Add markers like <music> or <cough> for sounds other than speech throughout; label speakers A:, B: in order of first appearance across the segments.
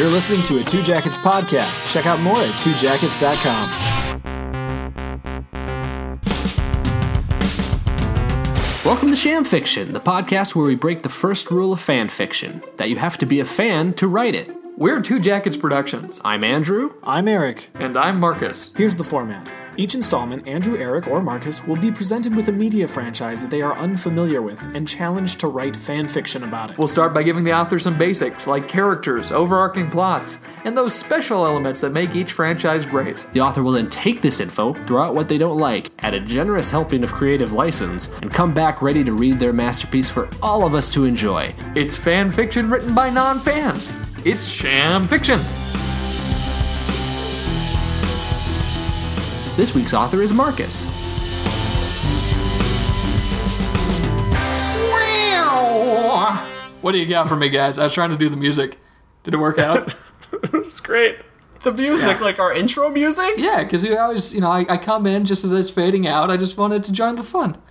A: You're listening to a Two Jackets podcast. Check out more at twojackets.com.
B: Welcome to Sham Fiction, the podcast where we break the first rule of fan fiction that you have to be a fan to write it.
C: We're Two Jackets Productions.
B: I'm Andrew.
A: I'm Eric.
C: And I'm Marcus.
A: Here's the format. Each installment, Andrew, Eric, or Marcus will be presented with a media franchise that they are unfamiliar with and challenged to write fan fiction about it.
C: We'll start by giving the author some basics, like characters, overarching plots, and those special elements that make each franchise great.
B: The author will then take this info, throw out what they don't like, add a generous helping of creative license, and come back ready to read their masterpiece for all of us to enjoy.
C: It's fan fiction written by non fans. It's sham fiction.
B: This week's author is Marcus.
C: What do you got for me, guys? I was trying to do the music. Did it work out? <laughs>
D: it was great.
E: The music, like our intro music?
C: yeah, because you always, you know, I, I come in just as it's fading out. I just wanted to join the fun. <laughs>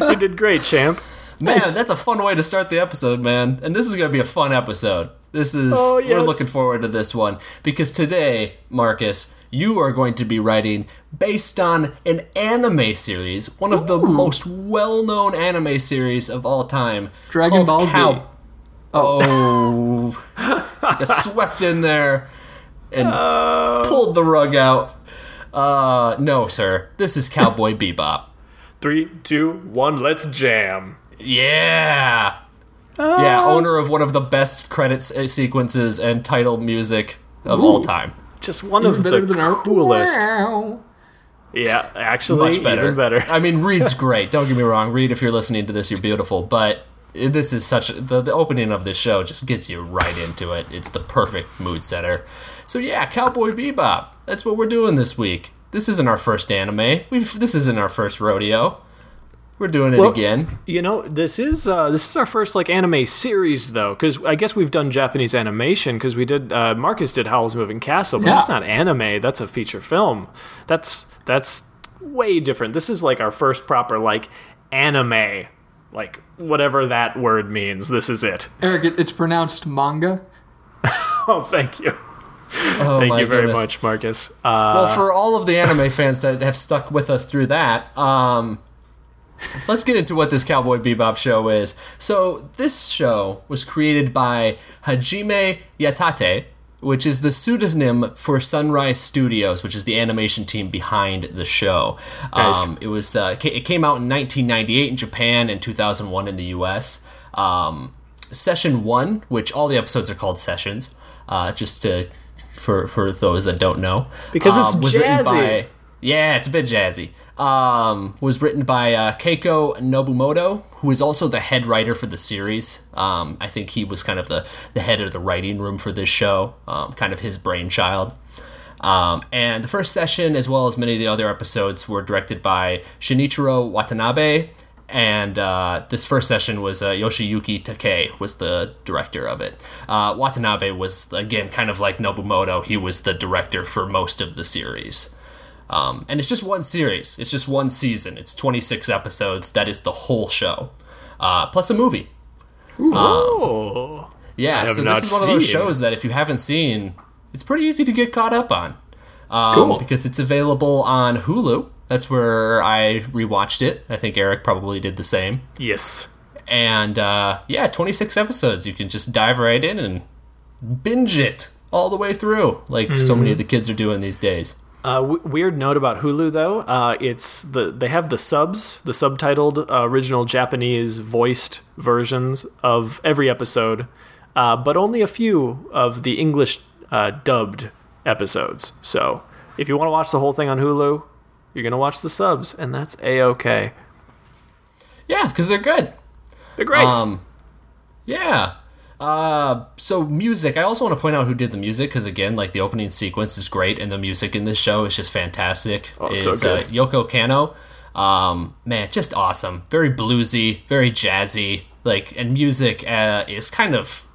D: You did great, champ.
E: Man, that's a fun way to start the episode, man. And this is going to be a fun episode. This is,
D: Oh,
E: we're looking forward to this one. Because today, Marcus, you are going to be writing based on an anime series, one of the most well known anime series of all time.
C: Dragon
E: called
C: Ball Z.
E: Cow- Oh. you swept in there and pulled the rug out. Uh, no, sir. This is Cowboy Bebop.
D: Three, two, one, let's jam.
E: Yeah. yeah, owner of one of the best credits uh, sequences and title music of all time.
D: Just one of
C: Better
D: the
C: than our
D: coolest. Yeah, actually,
E: Much better.
D: even better.
E: I mean, <laughs> Reed's great. Don't get me wrong. Reed, if you're listening to this, you're beautiful. But this is such the, the opening of this show just gets you right into it. It's the perfect mood setter. So yeah, Cowboy Bebop. That's what we're doing this week. This isn't our first anime. We've this isn't our first rodeo. We're doing it
D: Well-
E: again.
D: You know, this is uh, this is our first like anime series though, because I guess we've done Japanese animation because we did uh, Marcus did Howl's Moving Castle, but
C: Yeah.
D: that's not anime. That's a feature film. That's that's way different. This is like our first proper like anime, like whatever that word means. This is it. <laughs>
C: Eric, it's pronounced manga.
D: Oh, thank you,
E: Oh
D: thank
E: my
D: you very
E: goodness.
D: much, Marcus. Uh,
E: Well, for all of the anime fans that have stuck with us through that, um, let's get into what this Cowboy Bebop show is. So, this show was created by Hajime Yatate, which is the pseudonym for Sunrise Studios, which is the animation team behind the show.
D: Nice.
E: Um, it was uh, it came out in 1998 in Japan and 2001 in the U.S. Um, session one, which all the episodes are called sessions, uh, just to for for those that don't know,
D: Because it's
E: um, was written
D: jazzy.
E: by yeah, it's a bit jazzy. Um, was written by uh, Keiko Nobumoto, who is also the head writer for the series. Um, I think he was kind of the, the head of the writing room for this show, um, kind of his brainchild. Um, and the first session, as well as many of the other episodes, were directed by Shinichiro Watanabe. And uh, this first session was uh, Yoshiyuki Takei was the director of it. Uh, Watanabe was again kind of like Nobumoto. He was the director for most of the series. Um, and it's just one series. It's just one season. It's 26 episodes. That is the whole show, uh, plus a movie.
D: oh,
E: Yeah, so this is one of those shows that if you haven't seen, it's pretty easy to get caught up on. Um,
D: Cool.
E: Because it's available on Hulu. That's where I rewatched it. I think Eric probably did the same.
D: yes.
E: And uh, yeah, 26 episodes. You can just dive right in and binge it all the way through, like so many of the kids are doing these days.
D: Uh, w- weird note about Hulu though, uh, it's the they have the subs, the subtitled uh, original Japanese voiced versions of every episode, uh, but only a few of the English uh, dubbed episodes. So if you want to watch the whole thing on Hulu, you're gonna watch the subs, and that's a okay.
E: Yeah, because they're good.
D: They're great.
E: Um, yeah. Uh, so music. I also want to point out who did the music because again, like the opening sequence is great, and the music in this show is just fantastic.
D: Oh, so
E: it's uh,
D: good.
E: Yoko Kanno. Um, man, just awesome. Very bluesy, very jazzy. Like, and music uh, is kind of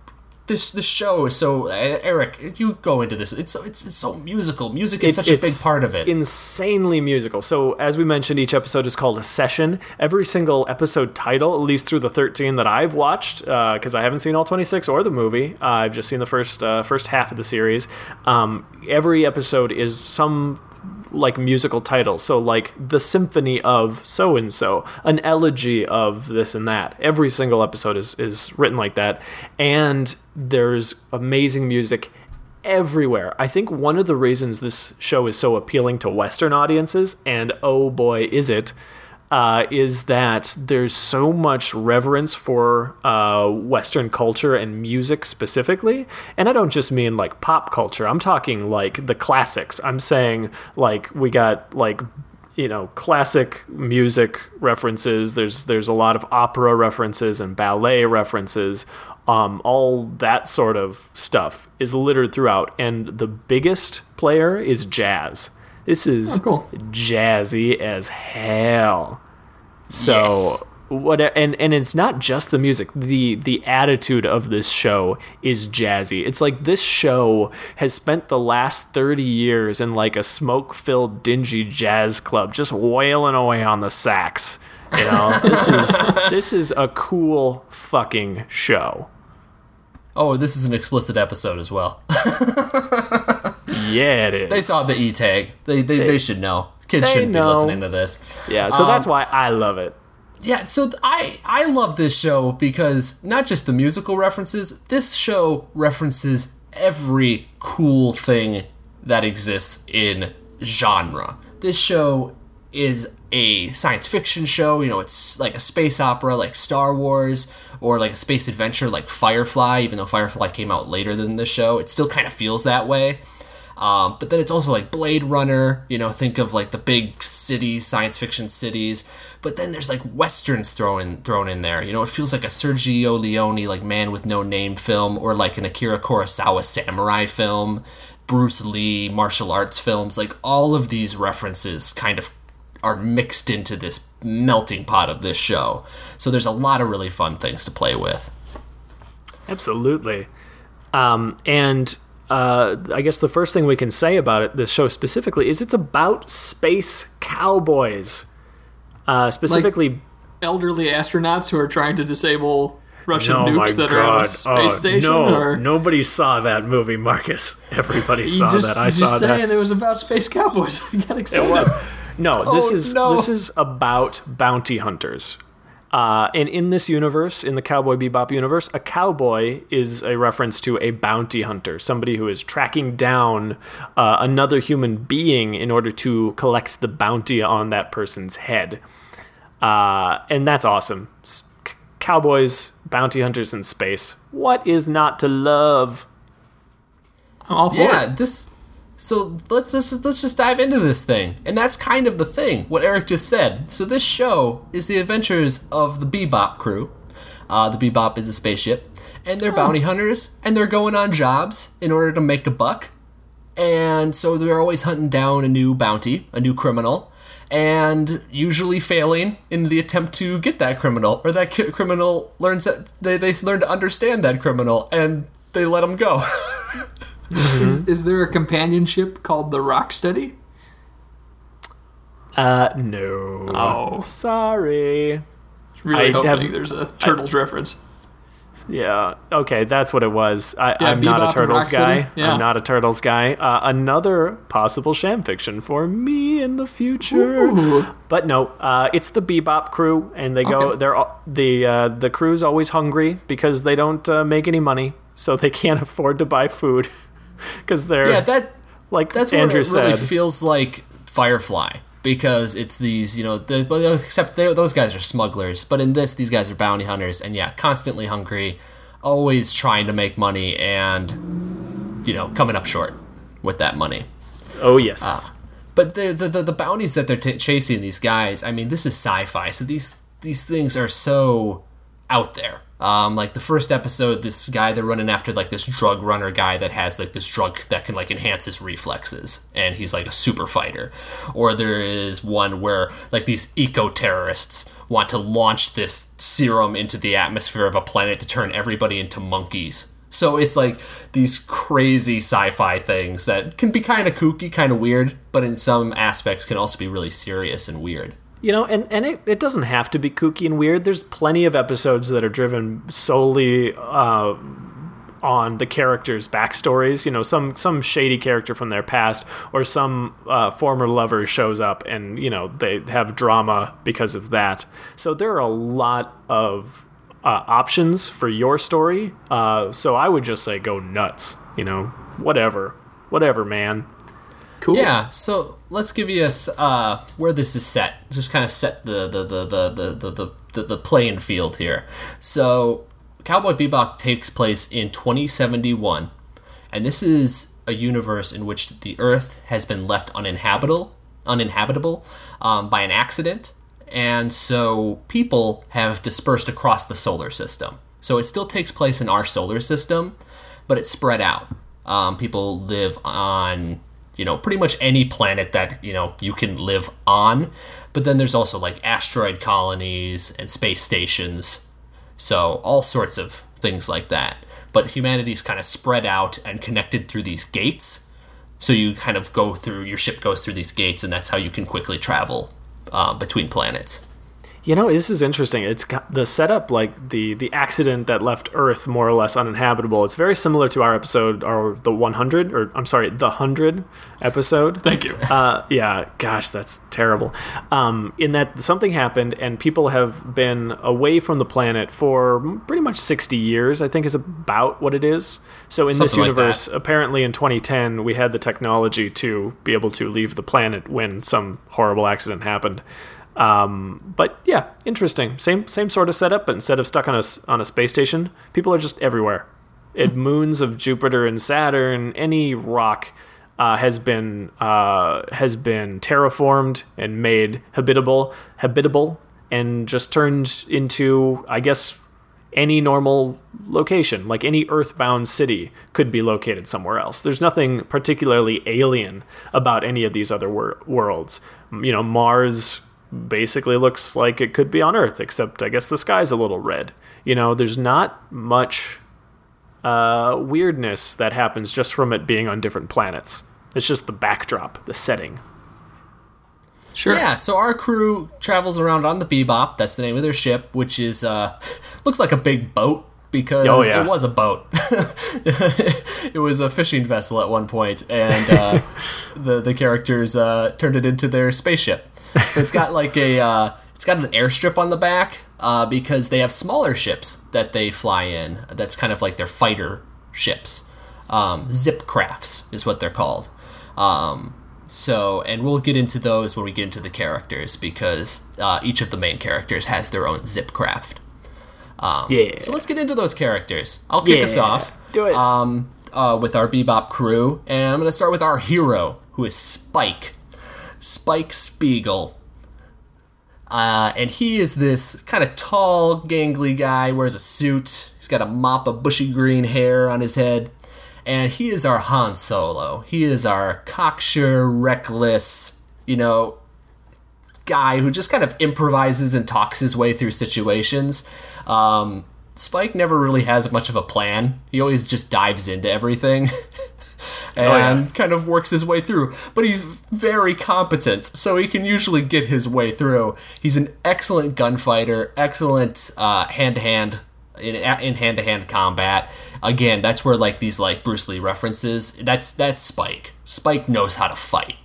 E: this this show is so uh, Eric, you go into this. It's so it's, it's so musical. Music is
D: It-
E: such a big part of it.
D: Insanely musical. So, as we mentioned, each episode is called a session. Every single episode title, at least through the 13 that I've watched, because I haven't seen all 26 or the movie. Uh, I've just seen the first uh, first half of the series. Um, every episode is some like musical titles. So, like the symphony of so and so, an elegy of this and that. Every single episode is is written like that, and there's amazing music everywhere. I think one of the reasons this show is so appealing to Western audiences, and oh boy, is it, uh, is that there's so much reverence for uh, Western culture and music specifically. And I don't just mean like pop culture, I'm talking like the classics. I'm saying like we got like you know classic music references. There's there's a lot of opera references and ballet references. Um, all that sort of stuff is littered throughout. And the biggest player is jazz this is
C: Oh, cool.
D: jazzy as hell so
E: Yes.
D: what and and it's not just the music the the attitude of this show is jazzy it's like this show has spent the last 30 years in like a smoke filled dingy jazz club just wailing away on the sax you know <laughs> this is this is a cool fucking show
E: oh, this is an explicit episode as well. <laughs>
D: yeah it is
E: they saw the E tag. They, they they should know. Kids
D: They
E: shouldn't
D: know.
E: be listening to this.
D: yeah so that's
E: Um,
D: why i love it
E: Yeah, so I I love this show because not just the musical references. This show references every cool thing that exists in genre. This show is a science fiction show. You know, it's like a space opera, like Star Wars, or like a space adventure, like Firefly. Even though Firefly came out later than this show, it still kind of feels that way. Um, but then it's also like Blade Runner, you know, think of like the big city, science fiction cities. But then there's like westerns thrown thrown in there. You know, it feels like a Sergio Leone like Man with No Name film, or like an Akira Kurosawa samurai film, Bruce Lee martial arts films. Like all of these references kind of are mixed into this melting pot of this show. So there's a lot of really fun things to play with.
D: Absolutely. Um, and uh, I guess the first thing we can say about it, this show specifically, is it's about space cowboys. Uh, specifically,
C: Elderly astronauts who are trying to disable Russian
D: my
C: nukes that are on
D: god!
C: a space
D: oh,
C: station.
D: no,
C: or
D: nobody saw that movie, Marcus. <laughs> Everybody saw
C: just,
D: that. I saw that.
C: saying it was about space cowboys. <laughs> I got excited.
D: It was. No, this
E: Oh,
D: is
E: no.
D: this is about bounty hunters. Uh, and in this universe, in the Cowboy Bebop universe, a cowboy is a reference to a bounty hunter, somebody who is tracking down uh, another human being in order to collect the bounty on that person's head. Uh, and that's awesome. S- c- cowboys, bounty hunters in space. What is not to love?
C: I'm all for
E: Yeah,
C: it.
E: this. So let's let's let's just dive into this thing, and that's kind of the thing. What Eric just said. So this show is the adventures of the Bebop crew. Uh, the Bebop is a spaceship, and they're bounty hunters, and they're going on jobs in order to make a buck. And so they're always hunting down a new bounty, a new criminal, and usually failing in the attempt to get that criminal, or that ki- criminal learns that they, they learn to understand that criminal, and they let him go. <laughs>
C: Is, is there a companionship called the Rocksteady?
D: Uh, no.
C: Oh.
D: Sorry.
C: Really
D: I
C: hoping
D: have-
C: there's a Turtles reference.
D: Yeah. Okay, that's what it was. I,
C: Yeah,
D: I'm not a Turtles guy.
C: Yeah.
D: I'm not a Turtles guy. Uh, another possible sham fiction for me in the future.
C: Ooh.
D: But no, uh, it's the Bebop crew, and they go.
C: Okay.
D: They're all- the uh, the crew's always hungry because they don't uh, make any money, so they can't <laughs> afford to buy food <laughs> because they're
E: yeah, that
D: like
E: That's
D: Andrew
E: it really
D: said.
E: feels like Firefly because it's these, you know, the, except those guys are smugglers, but in this, these guys are bounty hunters, and yeah, constantly hungry, always trying to make money, and you know, coming up short with that money.
D: oh yes.
E: Uh, but the the, the, the bounties that they're t- chasing these guys, I mean, this is sci-fi, so these these things are so out there. Um, like the first episode, this guy they're running after like this drug runner guy that has like this drug that can like enhance his reflexes, and he's like a super fighter. Or there is one where like these eco terrorists want to launch this serum into the atmosphere of a planet to turn everybody into monkeys. So it's like these crazy sci-fi things that can be kind of kooky, kind of weird, but in some aspects can also be really serious and weird.
D: You know, and, and it, it doesn't have to be kooky and weird. There's plenty of episodes that are driven solely uh, on the characters' backstories. You know, some some shady character from their past or some uh, former lover shows up and, you know, they have drama because of that. So there are a lot of uh, options for your story. Uh, so I would just say go nuts. You know, whatever. Whatever, man.
C: Cool.
E: Yeah, so let's give you a uh, where this is set. Just kind of set the the the the the the, the, the, the playing field here. So Cowboy Bebop takes place in 2071, and this is a universe in which the Earth has been left uninhabitable uninhabitable um, by an accident, and so people have dispersed across the solar system. So it still takes place in our solar system, but it's spread out. Um, people live on you know pretty much any planet that you know you can live on. But then there's also like asteroid colonies and space stations. So all sorts of things like that. But humanity's kind of spread out and connected through these gates. So you kind of go through your ship goes through these gates and that's how you can quickly travel uh, between planets
D: You know, this is interesting. It's got the setup, like the the accident that left Earth more or less uninhabitable. It's very similar to our episode, or the 100, or I'm sorry, the 100 episode.
C: Thank you.
D: Uh, yeah, gosh, that's terrible. Um, in that something happened and people have been away from the planet for pretty much 60 years, I think is about what it is. So in this
E: Something like
D: universe,
E: that.
D: apparently in 2010, we had the technology to be able to leave the planet when some horrible accident happened. Um, but yeah, interesting. Same same sort of setup, but instead of stuck on a on a space station, people are just everywhere. It moons of Jupiter and Saturn, any rock uh, has been uh, has been terraformed and made habitable, habitable, and just turned into, I guess, any normal location, like any earthbound city, could be located somewhere else. There's nothing particularly alien about any of these other wor- worlds. You know, Mars basically looks like it could be on Earth, except I guess the sky's a little red. You know, there's not much uh, weirdness that happens just from it being on different planets. It's just the backdrop, the setting.
C: Sure.
E: Yeah, so our crew travels around on the Bebop. That's the name of their ship, which is uh, <laughs> looks like a big boat because
D: Oh, yeah.
E: it was a boat. <laughs> it was a fishing vessel at one point, and uh, <laughs> the the characters uh, turned it into their spaceship. So it's got like a uh, it's got an airstrip on the back uh, because they have smaller ships that they fly in. That's kind of like their fighter ships. Um, zip crafts is what they're called. Um, so, and we'll get into those when we get into the characters because uh, each of the main characters has their own zip craft. Um,
D: Yeah.
E: So let's get into those characters. I'll kick us off.
D: Do it.
E: Um, uh, with our Bebop crew, and I'm going to start with our hero, who is Spike. Spike Spiegel. Uh, and he is this kind of tall, gangly guy, wears a suit. He's got a mop of bushy green hair on his head. And he is our Han Solo. He is our cocksure, reckless, you know, guy who just kind of improvises and talks his way through situations. Um, Spike never really has much of a plan. He always just dives into everything. <laughs> and kind of works his way through. But he's very competent, so he can usually get his way through. He's an excellent gunfighter, excellent hand to hand in in hand to hand combat. Again, that's where like these like Bruce Lee references. That's that's Spike. Spike knows how to fight.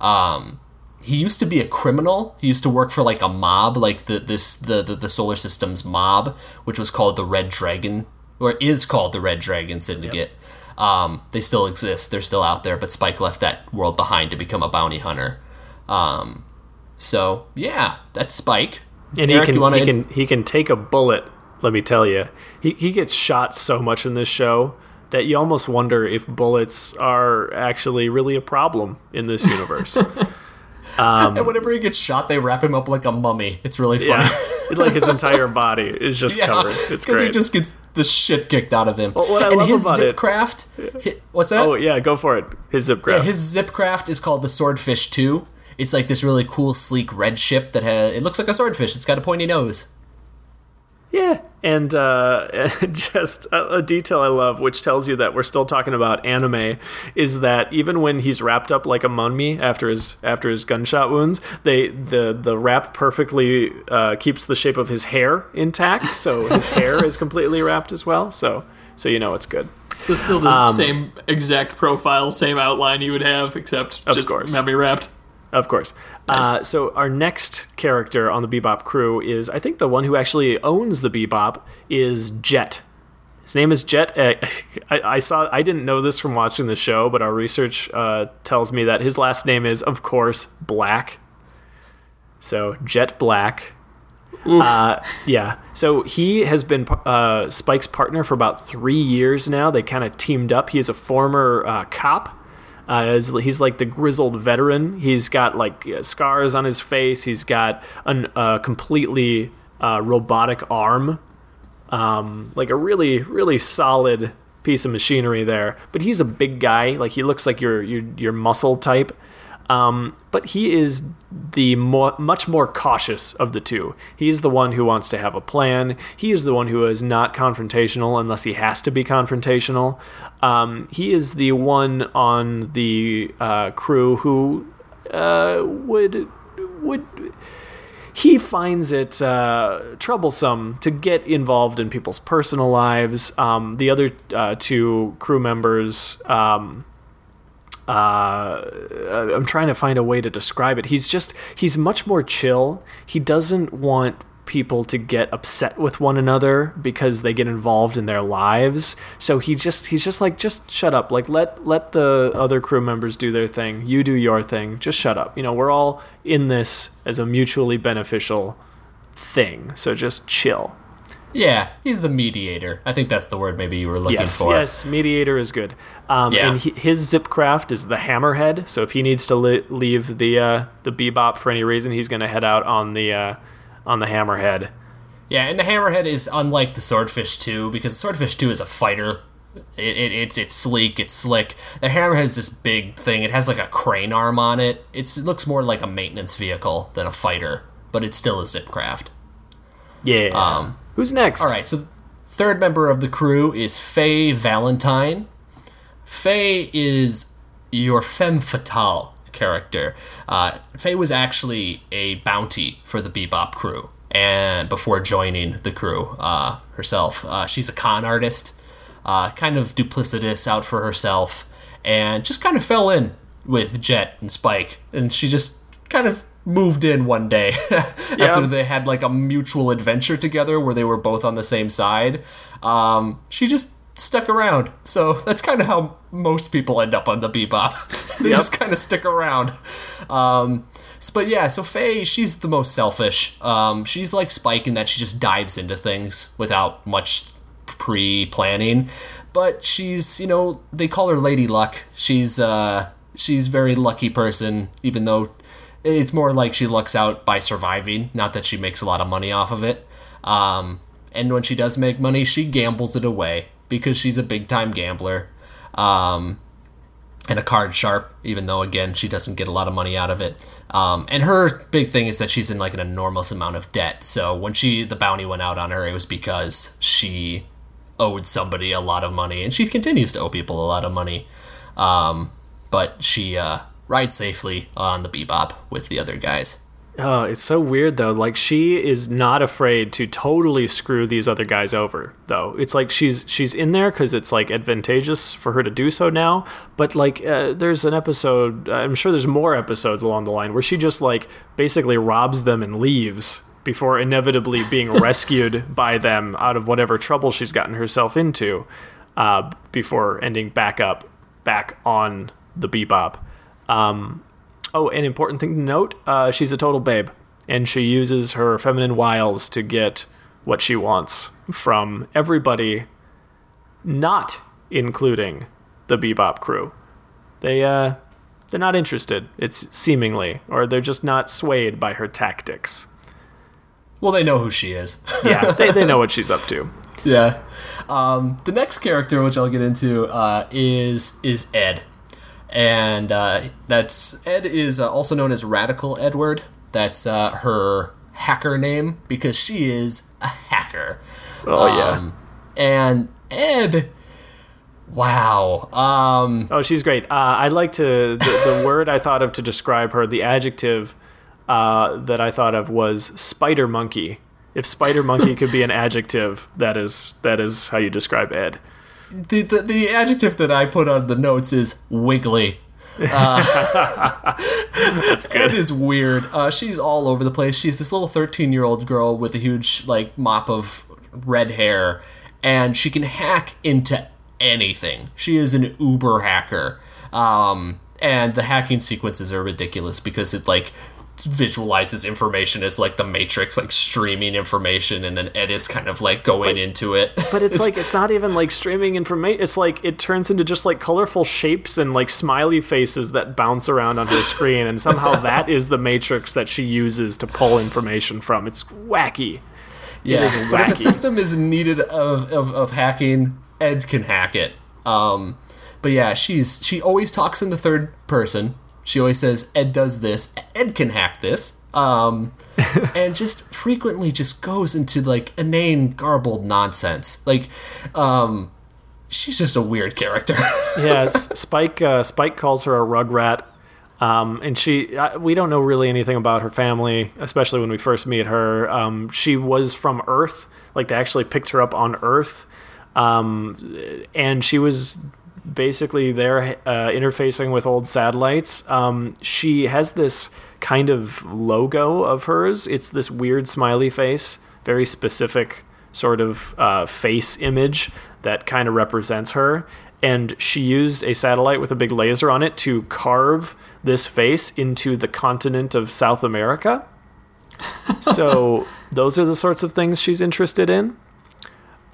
E: Um, he used to be a criminal. He used to work for like a mob, like the this the the, the solar system's mob, which was called the Red Dragon, or is called the Red Dragon Syndicate. Um, they still exist. They're still out there, but Spike left that world behind to become a bounty hunter. Um, so yeah, that's Spike.
D: And
E: Eric,
D: he can
E: wanna
D: he can he can take a bullet. Let me tell you, he he gets shot so much in this show that you almost wonder if bullets are actually really a problem in this <laughs> universe.
E: and whenever he gets shot, they wrap him up like a mummy. It's really funny.
D: yeah, <laughs> <laughs> like his entire body is just covered. It's
E: because he just gets the shit kicked out of him.
D: Well, what I
E: and
D: love
E: his
D: about
E: zip
D: it-
E: craft, what's that?
D: oh yeah, go for it. His zip grab.
E: His zip craft is called the Swordfish 2. It's like this really cool, sleek red ship that has. It looks like a swordfish. It's got a pointy nose.
D: Yeah, and uh, <laughs> just a, a detail I love, which tells you that we're still talking about anime, is that even when he's wrapped up like a mummy after his after his gunshot wounds, they the the wrap perfectly uh, keeps the shape of his hair intact, so <laughs> his hair is completely wrapped as well. So so you know it's good.
C: So still the
D: Um,
C: same exact profile, same outline you would have, except
D: Of
C: just
D: course.
C: mummy wrapped.
D: Of course. Uh, so our next character on the Bebop crew is, I think, the one who actually owns the Bebop is Jet. His name is Jet. Uh, <laughs> I, I saw. I didn't know this from watching the show, but our research uh, tells me that his last name is, of course, Black. So Jet Black. Uh, yeah. So he has been uh, Spike's partner for about three years now. They kind of teamed up. He is a former uh, cop. Uh, he's- like the grizzled veteran. He's got like uh, scars on his face. He's got a uh, completely uh, robotic arm, um, like a really really solid piece of machinery there. But he's a big guy. Like he looks like your your your muscle type. Um, but he is the much more cautious of the two. He's the one who wants to have a plan. He is the one who is not confrontational unless he has to be confrontational. Um, he is the one on the uh, crew who uh, would would he finds it uh, troublesome to get involved in people's personal lives. Um, the other uh, two crew members. Um, uh, I'm trying to find a way to describe it. He's just he's much more chill. He doesn't want people to get upset with one another because they get involved in their lives. So he just he's just like just shut up. Like let let the other crew members do their thing. You do your thing. Just shut up. You know, we're all in this as a mutually beneficial thing. So just chill.
E: Yeah, he's the mediator. I think that's the word maybe you were looking
D: Yes,
E: for.
D: yes, mediator is good. Um,
E: Yeah.
D: And he, his zip craft is the Hammerhead. So if he needs to li- leave the uh, the Bebop for any reason, he's going to head out on the uh, on the Hammerhead.
E: Yeah, and the Hammerhead is unlike the Swordfish 2 because Swordfish 2 is a fighter. It, it, it's it's sleek, it's slick. The Hammerhead is this big thing. It has like a crane arm on it. It's, it looks more like a maintenance vehicle than a fighter, but it's still a zip craft.
D: Yeah.
E: Um,
D: Who's next?
E: All right, so third member of the crew is Faye Valentine. Faye is your femme fatale character. Uh, Faye was actually a bounty for the Bebop crew, and before joining the crew uh, herself, uh, she's a con artist, uh, kind of duplicitous, out for herself, and just kind of fell in with Jet and Spike, and she just kind of moved in one day <laughs> after they had like a mutual adventure together where they were both on the same side. Um, she just stuck around. So <laughs> that's kind of how most people end up on the Bebop. <laughs> they
D: Yep.
E: just kind of stick around. Um, but yeah, so Faye, she's the most selfish. Um, she's like Spike in that she just dives into things without much pre-planning. But she's, you know, they call her Lady Luck. She's uh she's a very lucky person, even though it's more like she lucks out by surviving, not that she makes a lot of money off of it. Um, and when she does make money, she gambles it away because she's a big time gambler. Um, and a card sharp, even though again she doesn't get a lot of money out of it. Um, and her big thing is that she's in like an enormous amount of debt. So when she the bounty went out on her, it was because she owed somebody a lot of money, and she continues to owe people a lot of money. Um, but she uh, rides safely on the Bebop with the other guys.
D: Oh, it's so weird though. Like she is not afraid to totally screw these other guys over, though. It's like she's she's in there because it's like advantageous for her to do so now. But like, uh, there's an episode. I'm sure there's more episodes along the line where she just like basically robs them and leaves before inevitably being <laughs> rescued by them out of whatever trouble she's gotten herself into, uh, before ending back up back on the bebop. Um, Oh, an important thing to note: uh, she's a total babe, and she uses her feminine wiles to get what she wants from everybody, not including the Bebop crew. They uh, they're not interested. It's seemingly, or they're just not swayed by her tactics.
E: Well, they know who she is.
D: Yeah, <laughs> they, they know what she's up to.
E: yeah. Um, the next character, which I'll get into, uh, is is Ed, and uh, that's Ed is uh, also known as Radical Edward. That's uh, her hacker name because she is a hacker.
D: Oh yeah.
E: Um, and Ed, wow. Um,
D: Oh, she's great. Uh, I'd like to. The, the <laughs> word I thought of to describe her, the adjective uh, that I thought of was spider monkey. If spider monkey could be an adjective, that is that is how you describe Ed.
E: The, the the adjective that I put on the notes is wiggly. <laughs> Uh, Ed is weird. Uh, she's all over the place. She's this little 13 year old girl with a huge like mop of red hair, and she can hack into anything. She is an uber hacker. Um, and the hacking sequences are ridiculous because it like visualizes information as like the matrix like streaming information and then ed is kind of like going into it
D: But it's, <laughs> like it's not even like streaming information. It's like it turns into just like colorful shapes and like smiley faces that bounce around on her screen, and somehow <laughs> that is the matrix that she uses to pull information from. It's wacky.
E: Yeah,
D: is
E: but if the system is needed of, of, of hacking, Ed can hack it. Um, but yeah, she's she always talks in the third person. She always says Ed does this. Ed can hack this. Um, <laughs> and just frequently just goes into like inane, garbled nonsense. Like, um, she's just a weird character. <laughs>
D: yes, Spike. Uh, Spike calls her a rugrat, um, and she. Uh, we don't know really anything about her family, especially when we first meet her. Um, she was from Earth. Like they actually picked her up on Earth, um, and she was basically there uh, interfacing with old satellites. Um, she has this kind of logo of hers. It's this weird smiley face, very specific sort of uh, face image that kind of represents her. And she used a satellite with a big laser on it to carve this face into the continent of South America. so <laughs> those are the sorts of things she's interested in.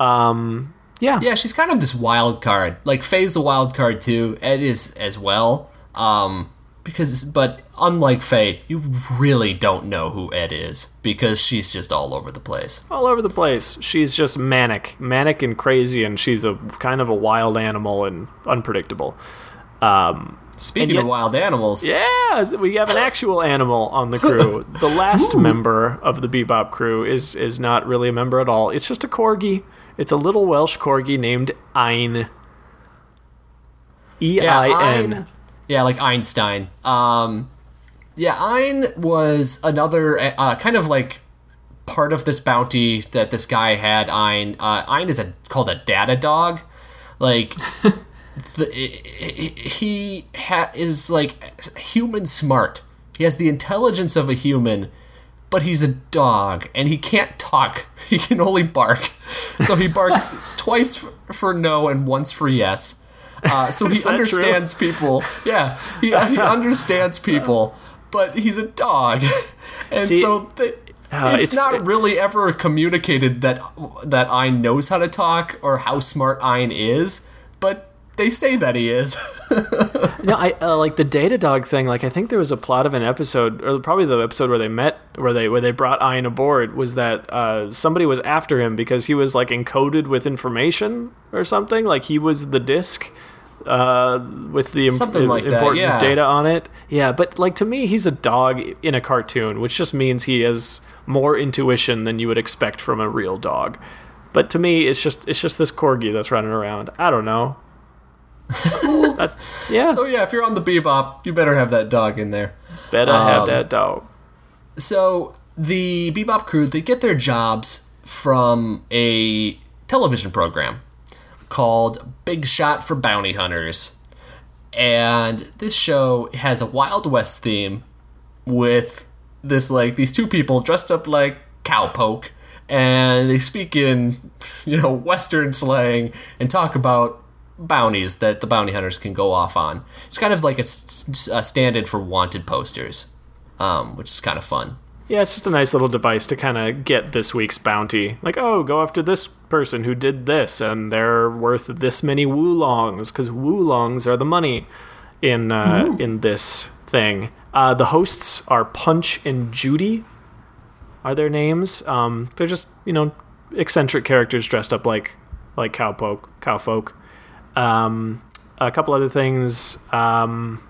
D: Um, yeah.
E: yeah, she's kind of this wild card. Like Faye's the wild card too. Ed is as well. Um, because but unlike Faye, you really don't know who Ed is because she's just all over the place.
D: all over the place. She's just manic, manic and crazy, and she's a kind of a wild animal and unpredictable. Um,
E: Speaking
D: yet-
E: of wild animals,
D: yeah, we have an actual animal on the crew. <laughs> The last member of the Bebop crew is is not really a member at all. It's just a corgi. It's a little Welsh corgi named Ein. E
E: Yeah, Ein- Yeah, like Einstein. Um, yeah, Ein was another uh, kind of like part of this bounty that this guy had. Ein. Uh, Ein is a called a data dog. Like <laughs> the, he ha- is like human smart. He has the intelligence of a human, but he's a dog and he can't talk. <laughs> He can only bark. So he <laughs> barks twice for, no and once for yes. Uh, so he <laughs>
D: that true?
E: understands people. Yeah, he, he understands people, but he's a dog, and
D: See,
E: so
D: uh,
E: it's,
D: it's-
E: not really ever communicated that that Ein knows how to talk or how smart Ein is, but they say that he is. <laughs>
D: No, I uh, like the Data Dog thing. Like, I think there was a plot of an episode, or probably the episode where they met, where they where they brought Ian aboard. Was that uh, somebody was after him because he was like encoded with information or something? Like he was the disc uh, with the im-
E: Something like that,
D: important
E: yeah.
D: data on it. Yeah, but like to me, he's a dog in a cartoon, which just means he has more intuition than you would expect from a real dog. But to me, it's just it's just this corgi that's running around. I don't know. <laughs> That's, yeah.
E: so yeah, if you're on the Bebop, you better have that dog in there.
D: Better have
E: Um,
D: that dog.
E: So the Bebop crew they get their jobs from a television program called Big Shot for Bounty Hunters. And this show has a Wild West theme with this like these two people dressed up like cowpoke and they speak in you know western slang and talk about bounties that the bounty hunters can go off on. It's kind of like a stand-in for wanted posters, um, which is kind of fun.
D: Yeah, it's just a nice little device to kind of get this week's bounty. Like, oh, go after this person who did this, and they're worth this many woolongs, because woolongs are the money in uh, in this thing. Uh, the hosts are Punch and Judy. Are their names? Um, they're just you know eccentric characters dressed up like like cowpoke, cowfolk. Um, a couple other things. Um,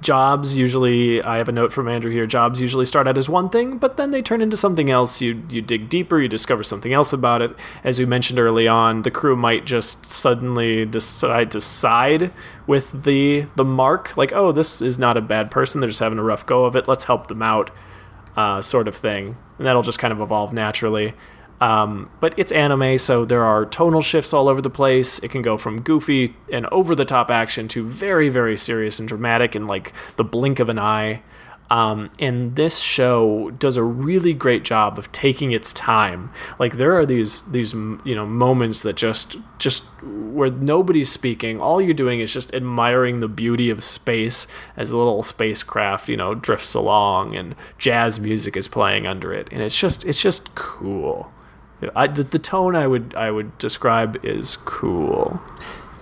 D: jobs usually i have a note from andrew here jobs usually start out as one thing but then they turn into something else. You you dig deeper you discover something else about it. As we mentioned early on the crew might just suddenly decide to side with the the mark like oh this is not a bad person they're just having a rough go of it let's help them out uh, sort of thing. And that'll just kind of evolve naturally um, but it's anime, so there are tonal shifts all over the place. It can go from goofy and over the top action to very, very serious and dramatic in like the blink of an eye. Um, and this show does a really great job of taking its time. Like there are these these you know moments that just just where nobody's speaking. All you're doing is just admiring the beauty of space as a little spacecraft you know drifts along and jazz music is playing under it, and it's just it's just cool. I, the, the tone I would I would describe is cool.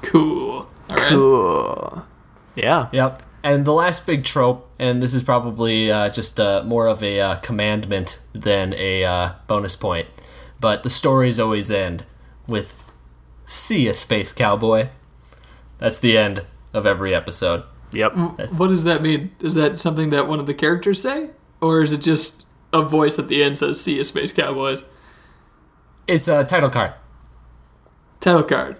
C: Cool. All right.
D: Cool. Yeah.
E: Yep. And the last big trope, and this is probably uh, just uh, more of a uh, commandment than a uh, bonus point, but the stories always end with "See a space cowboy." That's the end of every episode.
D: Yep.
C: What does that mean? Is that something that one of the characters say, or is it just a voice at the end says "See you, space cowboys"?
E: It's a title card.
C: Title card.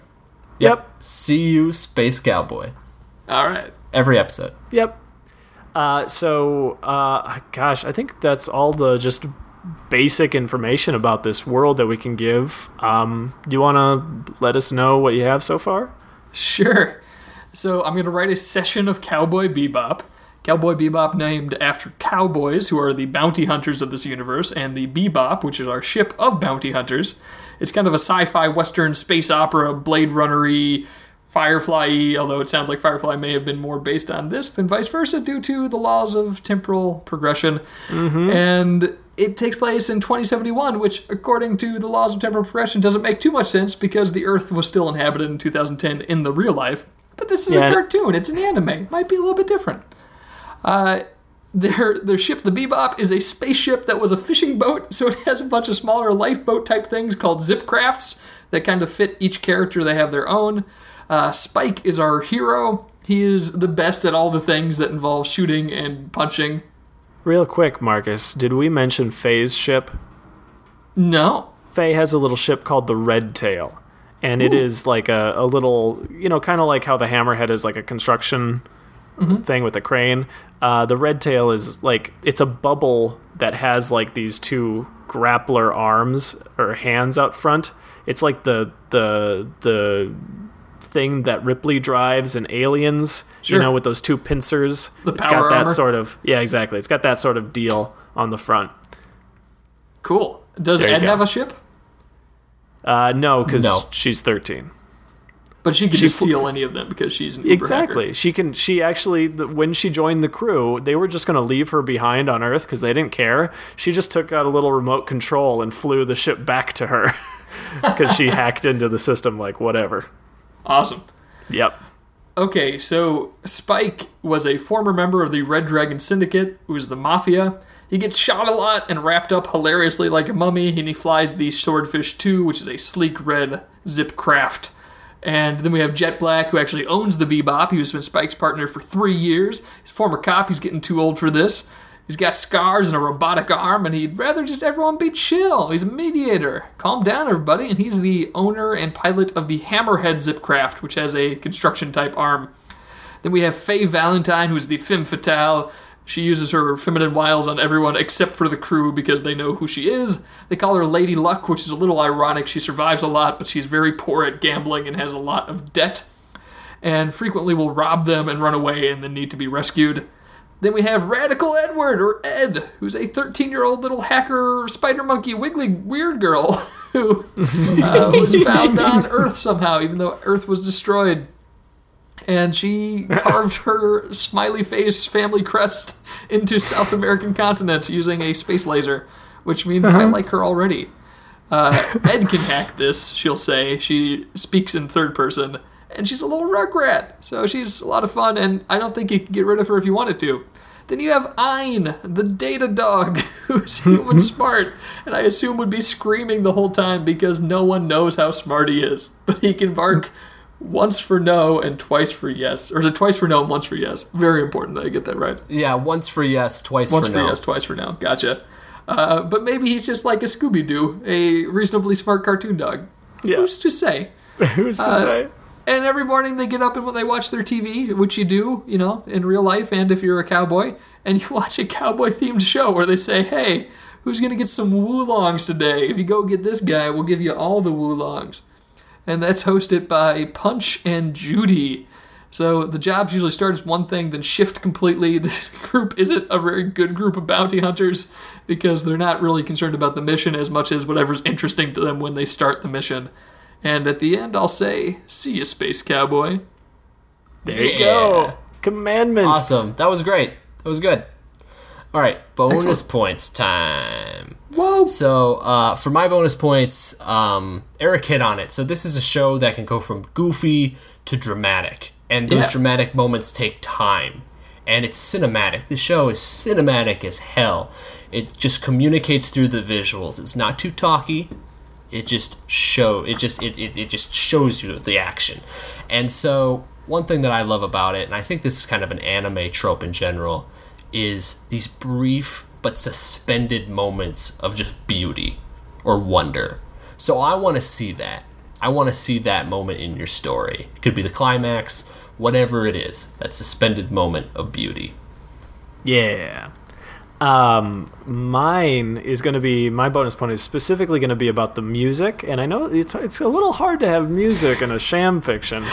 D: Yep.
E: See you, space cowboy.
C: All right.
E: Every episode.
D: Yep. Uh, so, uh, gosh, I think that's all the just basic information about this world that we can give. Um, you want to let us know what you have so far?
C: Sure. So I'm going to write a session of Cowboy Bebop. Cowboy Bebop named after cowboys, who are the bounty hunters of this universe, and the Bebop, which is our ship of bounty hunters. It's kind of a sci-fi western space opera, Blade Runner-y, Firefly, although it sounds like Firefly may have been more based on this than vice versa due to the laws of temporal progression. Mm-hmm. And it takes place in 2071, which, according to the laws of temporal progression, doesn't make too much sense because the Earth was still inhabited in 2010 in the real life. But this is
D: Yeah.
C: a cartoon, it's an anime. Might be a little bit different. Uh, their their ship, the Bebop, is a spaceship that was a fishing boat, so it has a bunch of smaller lifeboat type things called zip crafts that kind of fit each character. They have their own. Uh, Spike is our hero. He is the best at all the things that involve shooting and punching.
D: Real quick, Marcus, did we mention Faye's ship?
C: No.
D: Faye has a little ship called the Red Tail, and it is like a, a little, you know, kind of like how the Hammerhead is like a construction thing with a crane. Uh, the Red Tail is like it's a bubble that has like these two grappler arms or hands out front. It's like the the the thing that Ripley drives in Aliens,
C: Sure.
D: you know, with those two pincers.
C: The
D: it's
C: power
D: got that
C: armor.
D: sort of yeah, exactly. It's got that sort of deal on the front.
C: Cool. Does
D: There
C: Ed have a ship?
D: Uh, no, because
E: No.
D: she's thirteen.
C: But she could
D: She
C: just steal any of them because she's an Uber
D: Exactly.
C: hacker.
D: She can. She actually, the, when she joined the crew, they were just going to leave her behind on Earth because they didn't care. She just took out a little remote control and flew the ship back to her <laughs> because she <laughs> hacked into the system. Like whatever.
C: Awesome.
D: Yep.
C: Okay, so Spike was a former member of the Red Dragon Syndicate, who was the Mafia. He gets shot a lot and wrapped up hilariously like a mummy, and he flies the Swordfish 2, which is a sleek red zip craft. And then we have Jet Black, who actually owns the Bebop. He was been Spike's partner for three years. He's a former cop. He's getting too old for this. He's got scars and a robotic arm, and he'd rather just everyone be chill. He's a mediator. Calm down, everybody. And he's the owner and pilot of the Hammerhead Zipcraft, which has a construction type arm. Then we have Faye Valentine, who's the femme fatale. She uses her feminine wiles on everyone except for the crew because they know who she is. They call her Lady Luck, which is a little ironic. She survives a lot, but she's very poor at gambling and has a lot of debt, and frequently will rob them and run away and then need to be rescued. Then we have Radical Edward, or Ed, who's a 13 year old little hacker spider monkey wiggly weird girl <laughs> who uh, was <laughs> found on Earth somehow, even though Earth was destroyed and she carved <laughs> her smiley face family crest into South American continent using a space laser, which means I like her already. Uh, <laughs> Ed can hack this, she'll say. She speaks in third person, and she's a little rugrat, so she's a lot of fun, and I don't think you can get rid of her if you wanted to. Then you have Ein, the data dog, <laughs> who's human smart, and I assume would be screaming the whole time because no one knows how smart he is. But he can bark once for no and twice for yes. Or is it twice for no and once for yes? Very important that I get that right.
E: Yeah, once for yes, twice
C: Once
E: for
C: for,
E: no.
C: yes, twice for no. Gotcha. Uh, but maybe he's just like a Scooby Doo, a reasonably smart cartoon dog.
D: Yeah.
C: Who's to say? <laughs>
D: Who's to
C: Uh,
D: say?
C: And every morning they get up and they watch their TV, which you do, you know, in real life and if you're a cowboy, and you <laughs> watch a cowboy themed show where they say, hey, who's going to get some woolongs today? If you go get this guy, we'll give you all the woolongs. And that's hosted by Punch and Judy. So the jobs usually start as one thing, then shift completely. <laughs> This group isn't a very good group of bounty hunters because they're not really concerned about the mission as much as whatever's interesting to them when they start the mission. And at the end, I'll say, see you, Space Cowboy.
D: There you go. Commandments.
E: Awesome. That was great. That was good. All right, bonus
C: Excellent.
E: points time.
C: Whoa!
E: So uh, for my bonus points, um, Eric hit on it. So this is a show that can go from goofy to dramatic, and those
C: Yeah.
E: dramatic moments take time, and it's cinematic. The show is cinematic as hell. It just communicates through the visuals. It's not too talky. It just show. It just it, it, it just shows you the action, and so one thing that I love about it, and I think this is kind of an anime trope in general, is these brief but suspended moments of just beauty or wonder. So I want to see that. I want to see that moment in your story. It could be the climax, whatever it is, that suspended moment of beauty.
D: Yeah. Um, mine is going to be my bonus point is specifically going to be about the music, and I know it's it's a little hard to have music in a sham fiction.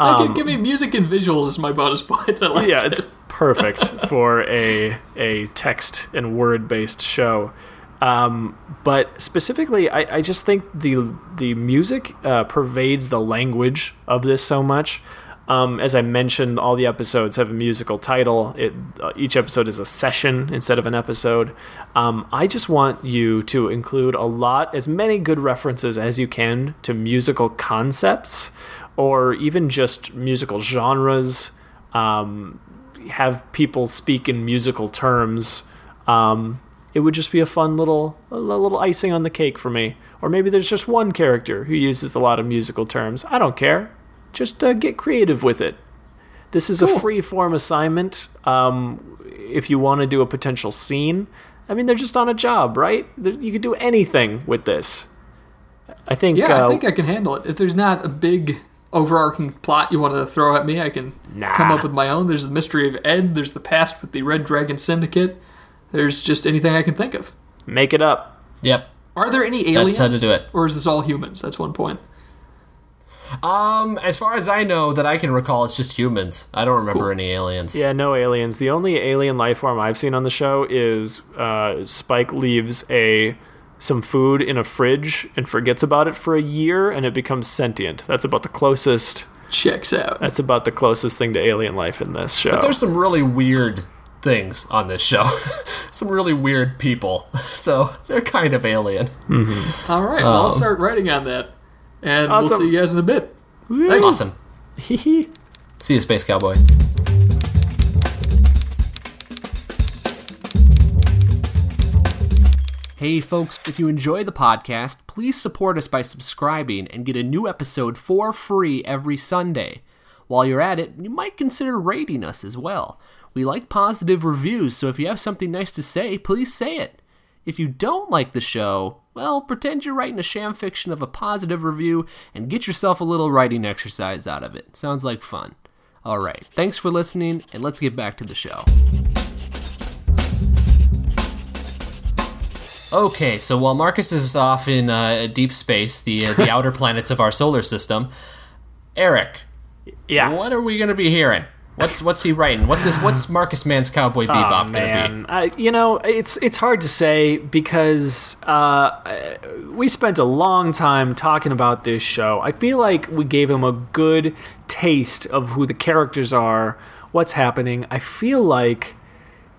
C: Okay, give me music and visuals as my bonus points. <laughs> I like
D: yeah,
C: it.
D: it's perfect for a a text and word based show. Um, but specifically, I, I just think the the music uh, pervades the language of this so much. Um, as I mentioned, all the episodes have a musical title. It, uh, each episode is a session instead of an episode. Um, I just want you to include a lot, as many good references as you can to musical concepts, or even just musical genres. Um, have people speak in musical terms. Um, it would just be a fun little a little icing on the cake for me. Or maybe there's just one character who uses a lot of musical terms. I don't care. Just uh, get creative with it. This is a free form assignment. Um, if you want to do a potential scene, I mean, they're just on a job, right? You could do anything with this. I think.
C: Yeah,
D: uh,
C: I think I can handle it. If there's not a big overarching plot you want to throw at me, I can
D: Nah.
C: come up with my own. There's the mystery of Ed. There's the past with the Red Dragon Syndicate. There's just anything I can think of.
D: make it up.
E: Yep.
C: Are there any aliens?
E: That's how to do it.
C: Or is this all humans? That's one point.
E: Um, as far as I know, that I can recall, it's just humans. I don't remember any aliens.
D: Yeah, no aliens. The only alien life form I've seen on the show is uh, Spike leaves a some food in a fridge and forgets about it for a year, and it becomes sentient. That's about the closest.
C: Checks out.
D: That's about the closest thing to alien life in this show.
E: But there's some really weird things on this show. <laughs> some really weird people. <laughs> So they're kind of alien. Mm-hmm.
C: All right, well, I'll um, start writing on that. And we'll see you guys in a bit.
D: Woo.
C: Thanks.
E: Awesome. <laughs> See you, Space Cowboy. Hey folks, if you enjoy the podcast, please support us by subscribing and get a new episode for free every Sunday. While you're at it, you might consider rating us as well. We like positive reviews, so if you have something nice to say, please say it. If you don't like the show, well, pretend you're writing a sham fiction of a positive review and get yourself a little writing exercise out of it. Sounds like fun. Alright, thanks for listening, and let's get back to the show. Okay, so while Marcus is off in uh, deep space, the uh, the <laughs> outer planets of our solar system, Eric,
D: yeah.
E: what are we gonna be hearing? What's what's he writing? What's this? What's <sighs> Marcus Mann's Cowboy Bebop
D: Aw,
E: gonna be?
D: man. I, you know, it's it's hard to say because uh, we spent a long time talking about this show. I feel like we gave him a good taste of who the characters are, what's happening. I feel like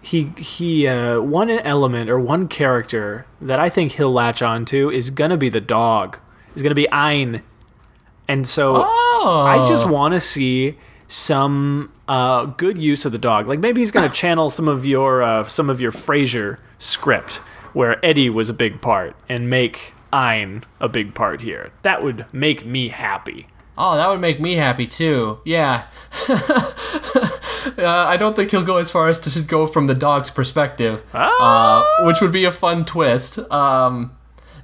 D: he he uh, one element or one character that I think he'll latch on to is gonna be the dog. Is gonna be Ein, and so
E: Oh,
D: I just want to see some uh, good use of the dog. Like maybe he's to <laughs> channel some of your uh, some of your Frasier script where Eddie was a big part and make Ein a big part here. That would make me happy.
E: Oh, that would make me happy too. Yeah. <laughs> uh, I don't think he'll go as far as to go from the dog's perspective, uh, which would be a fun twist. Um,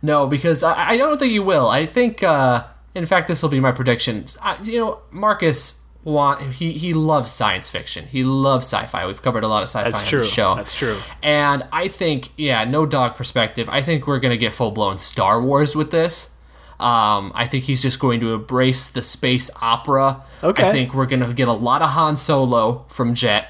E: no, because I, I don't think he will. I think, uh, in fact, this will be my prediction. I, you know, Marcus want he he loves science fiction. He loves sci-fi. We've covered a lot of sci-fi
D: That's
E: on
D: true.
E: the show.
D: That's true.
E: And I think, yeah, no dog perspective. I think we're gonna get full blown Star Wars with this. Um, I think he's just going to embrace the space opera.
D: Okay.
E: I think we're gonna get a lot of Han Solo from Jet.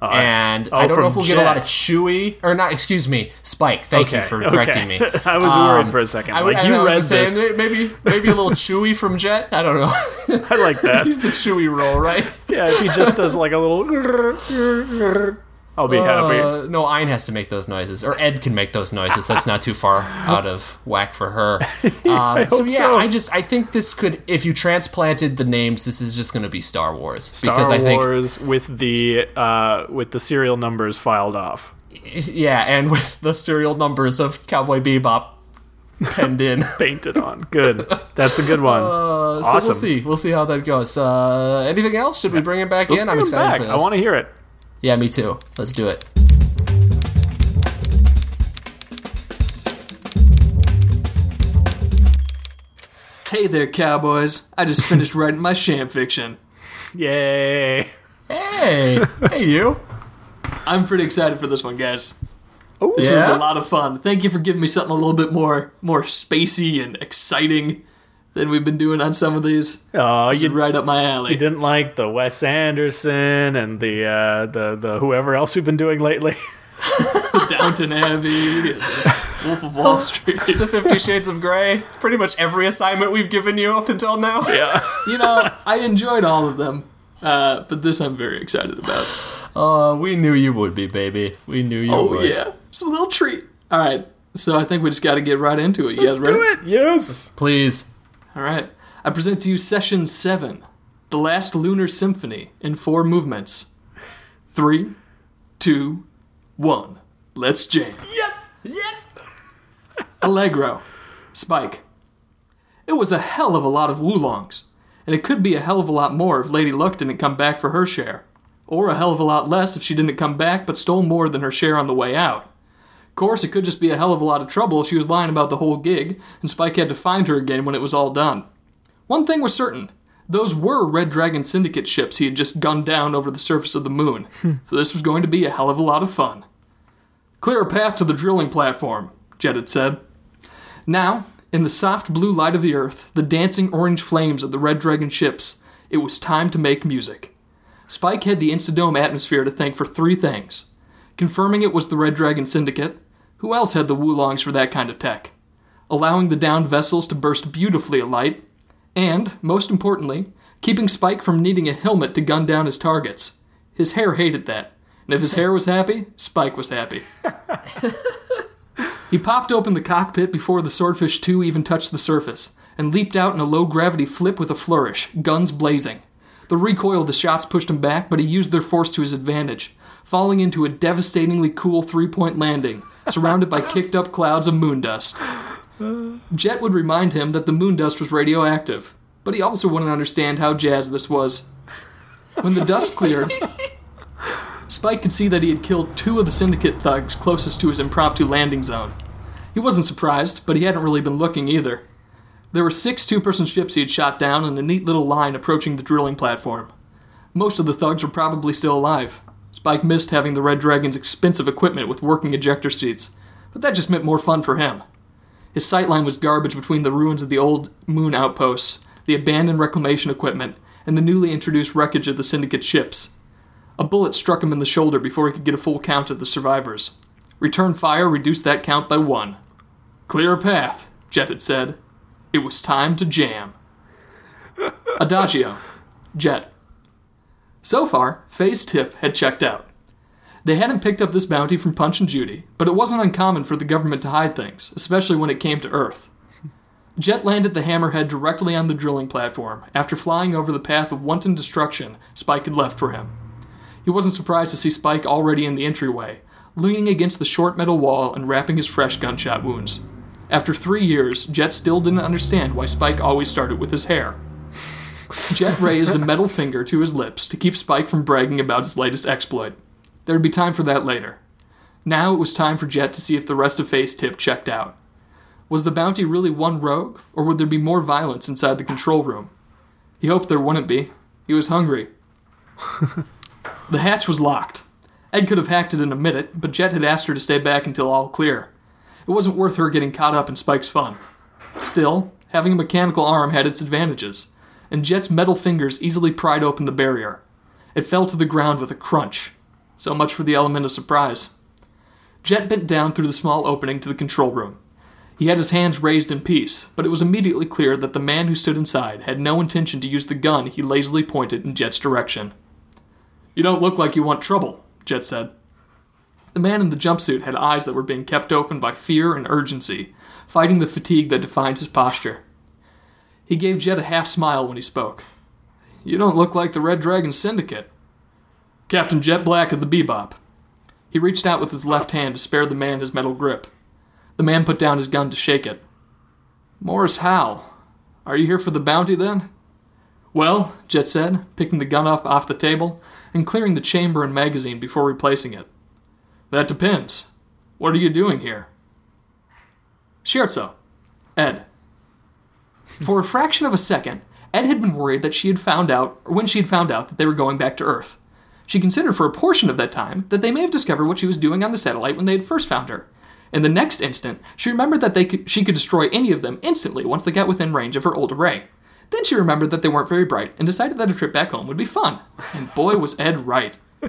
E: and I
D: oh,
E: don't know if we'll get a lot of Chewie or not. Excuse me, Spike. Thank you for
D: okay.
E: correcting me. <laughs>
D: I was worried for a second.
E: I,
D: like
E: I,
D: you
E: I
D: read
E: just saying,
D: this.
E: maybe maybe a little <laughs> Chewie from Jet. I don't know.
D: I like that. <laughs>
E: He's the Chewie role, right?
D: yeah, if he just does like a little, I'll be happy.
E: Uh, no, Ein has to make those noises, or Ed can make those noises. That's not too far <laughs> out of whack for her. <laughs> Um, so yeah,
D: so.
E: I just I think this could, if you transplanted the names, this is just going to be Star Wars
D: Star
E: because I think
D: Wars with the uh, with the serial numbers filed off. <laughs>
E: yeah, and with the serial numbers of Cowboy Bebop penned in.
D: Painted on. Good. That's a good one.
E: Uh, so
D: awesome.
E: we'll see. We'll see how that goes. Uh, anything else? Should we bring it back
D: Let's
E: in? I'm excited
D: back.
E: for this.
D: I want to hear it.
E: Yeah, me too. Let's do it.
C: Hey there, cowboys. I just finished <laughs> writing my sham fiction.
D: Yay.
E: Hey, hey, you.
C: I'm pretty excited for this one, guys.
D: Oh,
C: This was a lot of fun. Thank you for giving me something a little bit more more spacey and exciting than we've been doing on some of these.
D: Oh,
C: This is
D: you,
C: right up my alley.
D: you didn't like the Wes Anderson and the uh, the the whoever else we've been doing lately. <laughs>
C: Downton Abbey, Wolf of Wall <laughs> Street.
E: The Fifty Shades of Grey. Pretty much every assignment we've given you up until now.
D: yeah.
C: you know, I enjoyed all of them, uh, but this I'm very excited about.
E: Uh, we knew you would be, baby. We knew you
C: Oh
E: would.
C: Oh, yeah, it's a little treat. All right, so I think we just got to get right into it. You
D: Let's
C: guys ready?
D: do it. Yes.
E: Please.
C: All right. I present to you Session 7, The Last Lunar Symphony, in four movements. Three, two, one. Let's jam.
E: Yes. Yes. <laughs>
C: Allegro. Spike. It was a hell of a lot of woolongs, and it could be a hell of a lot more if Lady Luck didn't come back for her share. Or a hell of a lot less if she didn't come back but stole more than her share on the way out. Of course, it could just be a hell of a lot of trouble if she was lying about the whole gig, and Spike had to find her again when it was all done. One thing was certain those were Red Dragon Syndicate ships he had just gunned down over the surface of the moon, hmm. so this was going to be a hell of a lot of fun. Clear a path to the drilling platform, Jet had said. Now, in the soft blue light of the earth, the dancing orange flames of the Red Dragon ships, it was time to make music. Spike had the Instadome atmosphere to thank for three things confirming it was the Red Dragon Syndicate, who else had the Woolongs for that kind of tech? Allowing the downed vessels to burst beautifully alight, and, most importantly, keeping Spike from needing a helmet to gun down his targets. His hair hated that, and if his hair was happy, Spike was happy. <laughs> He popped open the cockpit before the Swordfish 2 even touched the surface, and leaped out in a low gravity flip with a flourish, guns blazing. The recoil of the shots pushed him back, but he used their force to his advantage, falling into a devastatingly cool three point landing, surrounded by <laughs> kicked up clouds of moon dust. Jet would remind him that the moon dust was radioactive, but he also wouldn't understand how jazz this was. When the dust cleared, Spike could see that he had killed two of the Syndicate thugs closest to his impromptu landing zone. He wasn't surprised, but he hadn't really been looking either. There were six two person ships he had shot down in a neat little line approaching the drilling platform. Most of the thugs were probably still alive. Spike missed having the Red Dragon's expensive equipment with working ejector seats, but that just meant more fun for him. His sightline was garbage between the ruins of the old moon outposts, the abandoned reclamation equipment, and the newly introduced wreckage of the Syndicate ships. A bullet struck him in the shoulder before he could get a full count of the survivors. Return fire reduced that count by one. Clear a path, Jet had said. It was time to jam. <laughs> Adagio. Jet. So far, Faye's tip had checked out. They hadn't picked up this bounty from Punch and Judy, but it wasn't uncommon for the government to hide things, especially when it came to Earth. Jet landed the hammerhead directly on the drilling platform after flying over the path of wanton destruction Spike had left for him. He wasn't surprised to see Spike already in the entryway, leaning against the short metal wall and wrapping his fresh gunshot wounds. After three years, Jet still didn't understand why Spike always started with his hair. Jet raised a metal finger to his lips to keep Spike from bragging about his latest exploit. There'd be time for that later. Now it was time for Jet to see if the rest of Faye's Tip checked out. Was the bounty really one rogue, or would there be more violence inside the control room? He hoped there wouldn't be. He was hungry. <laughs> the hatch was locked. Ed could have hacked it in a minute, but Jet had asked her to stay back until all clear. It wasn't worth her getting caught up in Spike's fun. Still, having a mechanical arm had its advantages, and Jet's metal fingers easily pried open the barrier. It fell to the ground with a crunch. So much for the element of surprise. Jet bent down through the small opening to the control room. He had his hands raised in peace, but it was immediately clear that the man who stood inside had no intention to use the gun he lazily pointed in Jet's direction. You don't look like you want trouble, Jet said. The man in the jumpsuit had eyes that were being kept open by fear and urgency, fighting the fatigue that defined his posture. He gave Jet a half smile when he spoke. You don't look like the Red Dragon Syndicate. Captain Jet Black of the Bebop. He reached out with his left hand to spare the man his metal grip. The man put down his gun to shake it. Morris Howe. Are you here for the bounty then? Well, Jet said, picking the gun up off the table and clearing the chamber and magazine before replacing it. That depends. What are you doing here? Scherzo. Ed. For a fraction of a second, Ed had been worried that she had found out, or when she had found out that they were going back to Earth. She considered for a portion of that time that they may have discovered what she was doing on the satellite when they had first found her. In the next instant, she remembered that they could, she could destroy any of them instantly once they got within range of her old array. Then she remembered that they weren't very bright and decided that a trip back home would be fun. And boy, was Ed right. <laughs>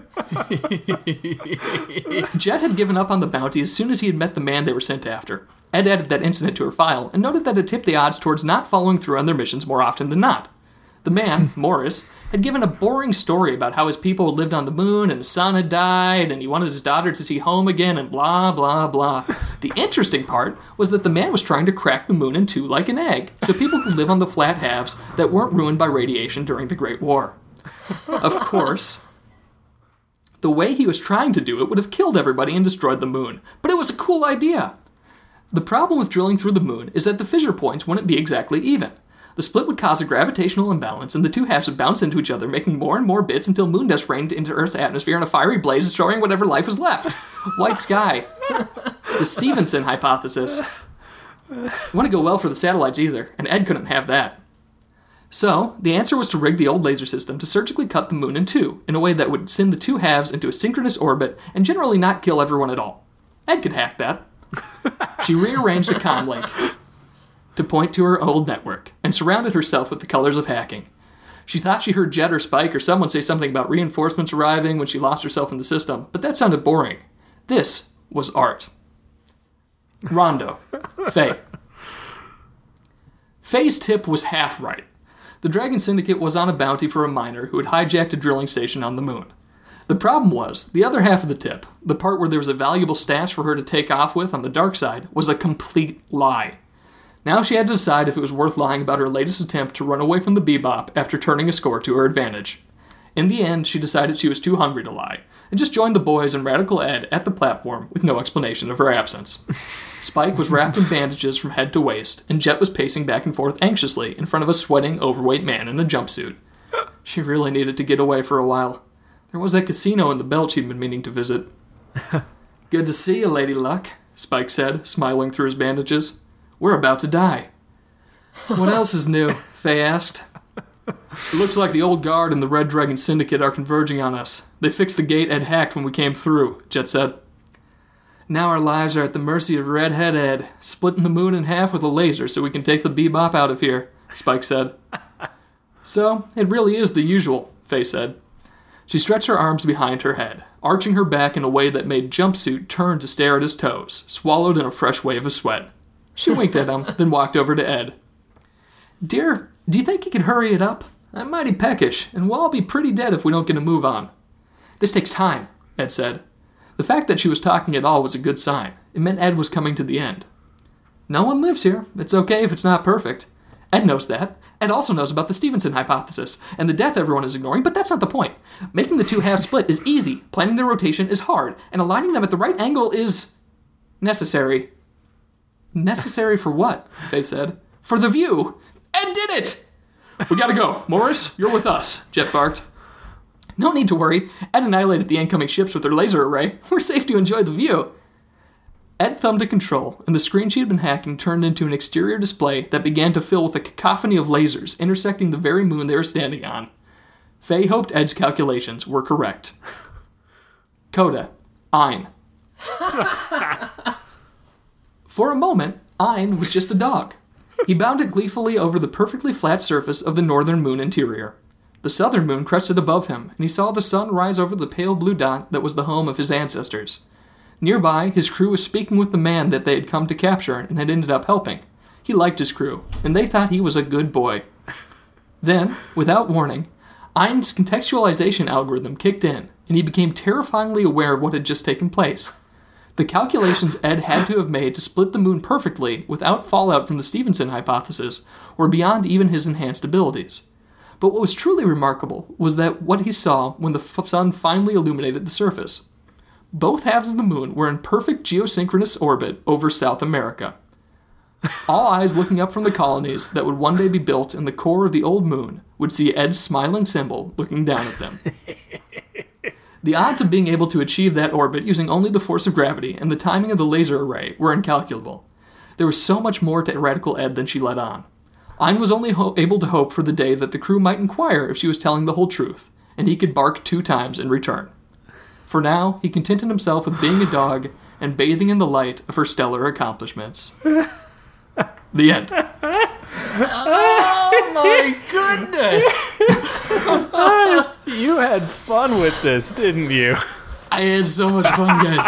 C: Jet had given up on the bounty as soon as he had met the man they were sent after. Ed added that incident to her file and noted that it tipped the odds towards not following through on their missions more often than not. The man, <laughs> Morris, had given a boring story about how his people lived on the moon and his son had died and he wanted his daughter to see home again and blah, blah, blah. The interesting part was that the man was trying to crack the moon in two like an egg so people could live on the flat halves that weren't ruined by radiation during the Great War. Of course, the way he was trying to do it would have killed everybody and destroyed the moon, but it was a cool idea. The problem with drilling through the moon is that the fissure points wouldn't be exactly even. The split would cause a gravitational imbalance, and the two halves would bounce into each other, making more and more bits until moon dust rained into Earth's atmosphere in a fiery blaze, destroying whatever life was left. White sky. the Stephenson hypothesis. Wouldn't go well for the satellites either, and Ed couldn't have that. So, the answer was to rig the old laser system to surgically cut the moon in two, in a way that would send the two halves into a synchronous orbit and generally not kill everyone at all. Ed could hack that. She rearranged the comm link to point to her old network and surrounded herself with the colors of hacking. She thought she heard Jet or Spike or someone say something about reinforcements arriving when she lost herself in the system, but that sounded boring. This was art. Rondo. Faye. Faye's tip was half right. The Dragon Syndicate was on a bounty for a miner who had hijacked a drilling station on the moon. The problem was, the other half of the tip, the part where there was a valuable stash for her to take off with on the dark side, was a complete lie. Now she had to decide if it was worth lying about her latest attempt to run away from the bebop after turning a score to her advantage. In the end, she decided she was too hungry to lie, and just joined the boys and Radical Ed at the platform with no explanation of her absence. Spike was wrapped in bandages from head to waist, and Jet was pacing back and forth anxiously in front of a sweating, overweight man in a jumpsuit. She really needed to get away for a while. There was that casino in the belt she'd been meaning to visit. <laughs> Good to see you, Lady Luck, Spike said, smiling through his bandages. We're about to die. What else is new? <laughs> Faye asked. It looks like the old guard and the Red Dragon Syndicate are converging on us. They fixed the gate Ed hacked when we came through, Jet said. Now our lives are at the mercy of Redhead Ed, splitting the moon in half with a laser so we can take the bebop out of here, Spike said. <laughs> So, it really is the usual, Faye said. She stretched her arms behind her head, arching her back in a way that made Jumpsuit turn to stare at his toes, swallowed in a fresh wave of sweat. She winked at him, then walked over to Ed. Dear, do you think you could hurry it up? I'm mighty peckish, and we'll all be pretty dead if we don't get a move on. This takes time, Ed said. The fact that she was talking at all was a good sign. It meant Ed was coming to the end. No one lives here. It's okay if it's not perfect. Ed knows that. Ed also knows about the Stephenson hypothesis and the death everyone is ignoring, but that's not the point. Making the two halves split is easy, planning their rotation is hard, and aligning them at the right angle is. necessary. Necessary for what? Faye said. For the view! Ed did it! We gotta go. Morris, you're with us, Jet barked. No need to worry. Ed annihilated the incoming ships with their laser array. We're safe to enjoy the view. Ed thumbed a control, and the screen she had been hacking turned into an exterior display that began to fill with a cacophony of lasers intersecting the very moon they were standing on. Faye hoped Ed's calculations were correct. <laughs> Coda, Ein. <laughs> For a moment, Ein was just a dog. He bounded gleefully over the perfectly flat surface of the northern moon interior. The southern moon crested above him, and he saw the sun rise over the pale blue dot that was the home of his ancestors. Nearby, his crew was speaking with the man that they had come to capture and had ended up helping. He liked his crew, and they thought he was a good boy. Then, without warning, Ein's contextualization algorithm kicked in, and he became terrifyingly aware of what had just taken place. The calculations Ed had to have made to split the moon perfectly without fallout from the Stephenson hypothesis were beyond even his enhanced abilities. But what was truly remarkable was that what he saw when the sun finally illuminated the surface. Both halves of the moon were in perfect geosynchronous orbit over South America. All eyes looking up from the colonies that would one day be built in the core of the old moon would see Ed's smiling symbol looking down at them. <laughs> The odds of being able to achieve that orbit using only the force of gravity and the timing of the laser array were incalculable. There was so much more to Radical Ed than she let on. Ein was only ho- able to hope for the day that the crew might inquire if she was telling the whole truth, and he could bark two times in return. For now, he contented himself with being a dog and bathing in the light of her stellar accomplishments. <laughs> the end.
E: Oh my goodness!
D: You had fun with this, didn't you?
C: I had so much fun, guys.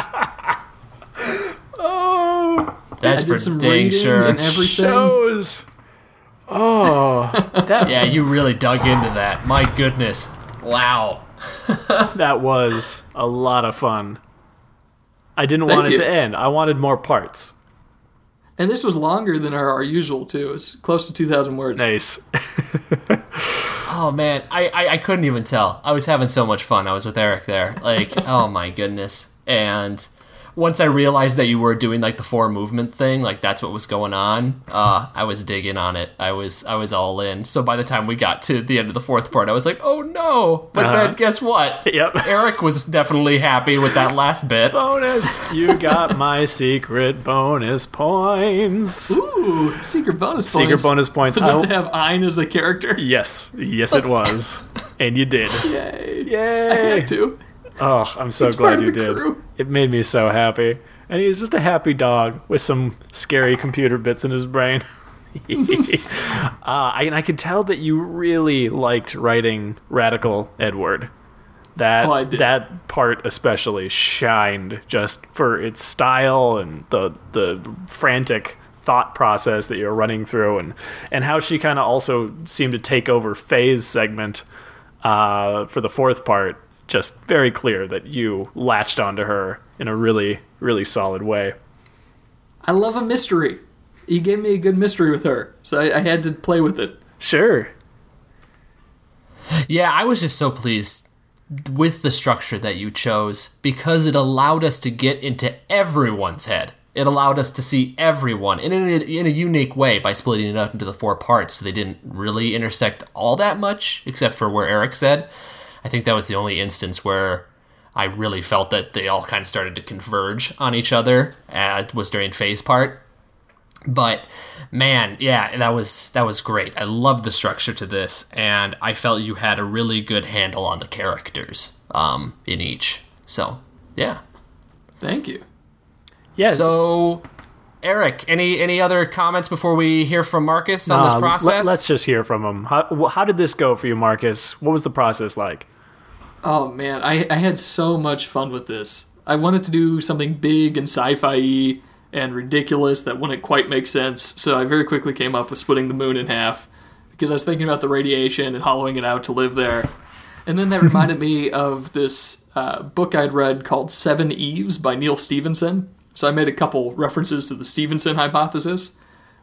D: Oh,
E: That's
C: I
E: for
C: did some
E: dang
C: reading
E: sure.
C: and everything.
D: shows. Oh, that
E: Yeah, you really dug into that. My goodness. Wow. <laughs>
D: that was a lot of fun. I didn't
C: Thank
D: want it
C: you.
D: to end. I wanted more parts.
C: And this was longer than our, our usual, too. It's close to 2,000 words.
D: Nice. <laughs>
E: Oh man, I, I I couldn't even tell. I was having so much fun. I was with Eric there. Like, <laughs> oh my goodness. And once I realized that you were doing like the four movement thing, like that's what was going on, uh, I was digging on it. I was I was all in. So by the time we got to the end of the fourth part, I was like, oh no. But
D: Uh-huh.
E: then guess what? <laughs>
D: Yep.
E: Eric was definitely happy with that last bit.
D: bonus. You got <laughs> my secret bonus points.
C: Ooh, secret bonus points.
D: Secret bonus points.
C: Was
D: I-
C: it to have Ein as the character?
D: Yes, yes, it was, <laughs> and you did.
C: Yay.
D: Yay!
C: I had to.
D: Oh, I'm so
C: It's
D: glad you did.
C: crew.
D: It made me so happy. And he was just a happy dog with some scary computer bits in his brain. <laughs> uh, I, and I could tell that you really liked writing Radical Edward. That
C: Oh,
D: that part especially shined just for its style and the the frantic thought process that you're running through and and how she kind of also seemed to take over Faye's segment uh, for the fourth part. Just very clear that you latched onto her in a really really solid way.
C: I love a mystery. You gave me a good mystery with her, so I, I had to play with it.
D: Sure.
E: Yeah, I was just so pleased with the structure that you chose because it allowed us to get into everyone's head. It allowed us to see everyone in a, in a unique way by splitting it up into the four parts so they didn't really intersect all that much, except for where Eric said. I think that was the only instance where I really felt that they all kind of started to converge on each other. Uh, was during Faye's part. But man, yeah, that was that was great. I loved the structure to this, and I felt you had a really good handle on the characters um, in each. So yeah.
C: Thank you.
D: Yeah.
E: So Eric, any any other comments before we hear from Marcus on this
D: uh,
E: process?
D: Let, us just hear from him. How, how did this go for you, Marcus? What was the process like?
C: Oh man, I, I had so much fun with this. I wanted to do something big and sci-fi and ridiculous that wouldn't quite make sense, so I very quickly came up with splitting the moon in half because I was thinking about the radiation and hollowing it out to live there. And then that <laughs> reminded me of this uh, book I'd read called Seveneves by Neal Stephenson. So I made a couple references to the Stephenson hypothesis,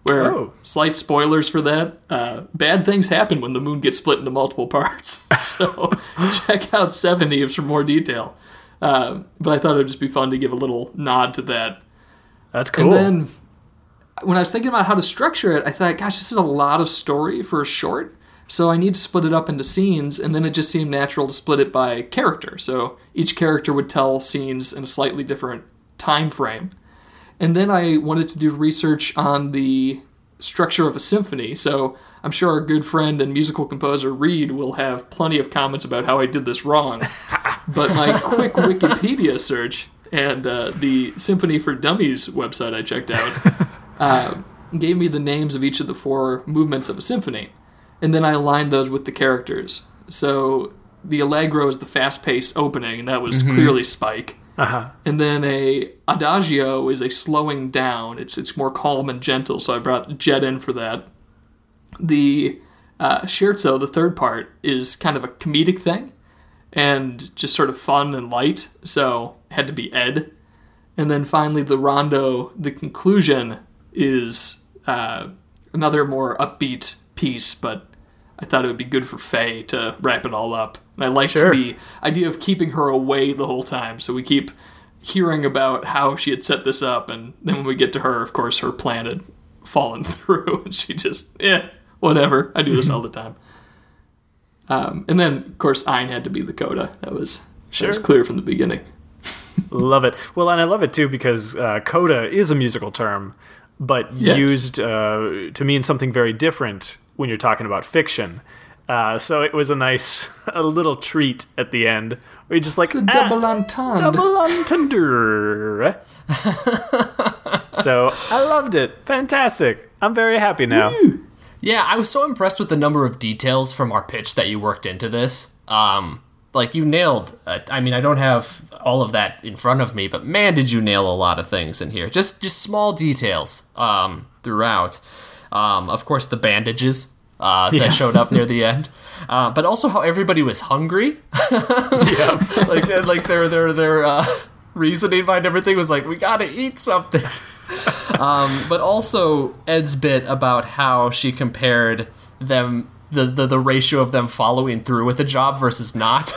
C: where
D: Oh.
C: slight spoilers for that. Uh, bad things happen when the moon gets split into multiple parts. <laughs> so <laughs> check out Seveneves for more detail. Um, but I thought it would just be fun to give a little nod to that.
D: That's cool.
C: And then when I was thinking about how to structure it, I thought, gosh, this is a lot of story for a short. So I need to split it up into scenes, and then it just seemed natural to split it by character. So each character would tell scenes in a slightly different time frame. And then I wanted to do research on the structure of a symphony. So I'm sure our good friend and musical composer Reed will have plenty of comments about how I did this wrong. <laughs> but my quick Wikipedia search and uh, the Symphony for Dummies website I checked out <laughs> uh, gave me the names of each of the four movements of a symphony. And then I aligned those with the characters. So the Allegro is the fast paced opening, and that was clearly Spike.
D: Uh-huh.
C: And then a adagio is a slowing down. It's it's more calm and gentle. So I brought Jet in for that. The uh, scherzo, the third part, is kind of a comedic thing, and just sort of fun and light. So had to be Ed. And then finally, the rondo, the conclusion is uh, another more upbeat piece, but I thought it would be good for Faye to wrap it all up. And I liked
D: Sure.
C: the idea of keeping her away the whole time, so we keep hearing about how she had set this up, and then when we get to her, of course, her plan had fallen <laughs> through, and she just, yeah, whatever. I do this all the time. Um, and then, of course, Ein had to be the coda. That was that was clear from the beginning. <laughs>
D: love it. Well, and I love it too because uh, coda is a musical term, but
C: Yes.
D: used uh, to mean something very different when you're talking about fiction. Uh, so it was a nice, <laughs> a little treat at the end you're just like,
C: It's a
D: "Ah,
C: double entendre.
D: double entendre. <laughs> so I loved it. Fantastic. I'm very happy now.
E: Yeah, I was so impressed with the number of details from our pitch that you worked into this. Um, like you nailed. Uh, I mean, I don't have all of that in front of me, but man, did you nail a lot of things in here. Just just small details um, throughout. Um, of course, the bandages uh, that showed up near the end, <laughs> uh, but also how everybody was hungry. <laughs>
D: yeah.
E: like and, like their their their uh, reasoning behind everything was like we gotta eat something. <laughs> um, but also Ed's bit about how she compared them the, the the ratio of them following through with a job versus not.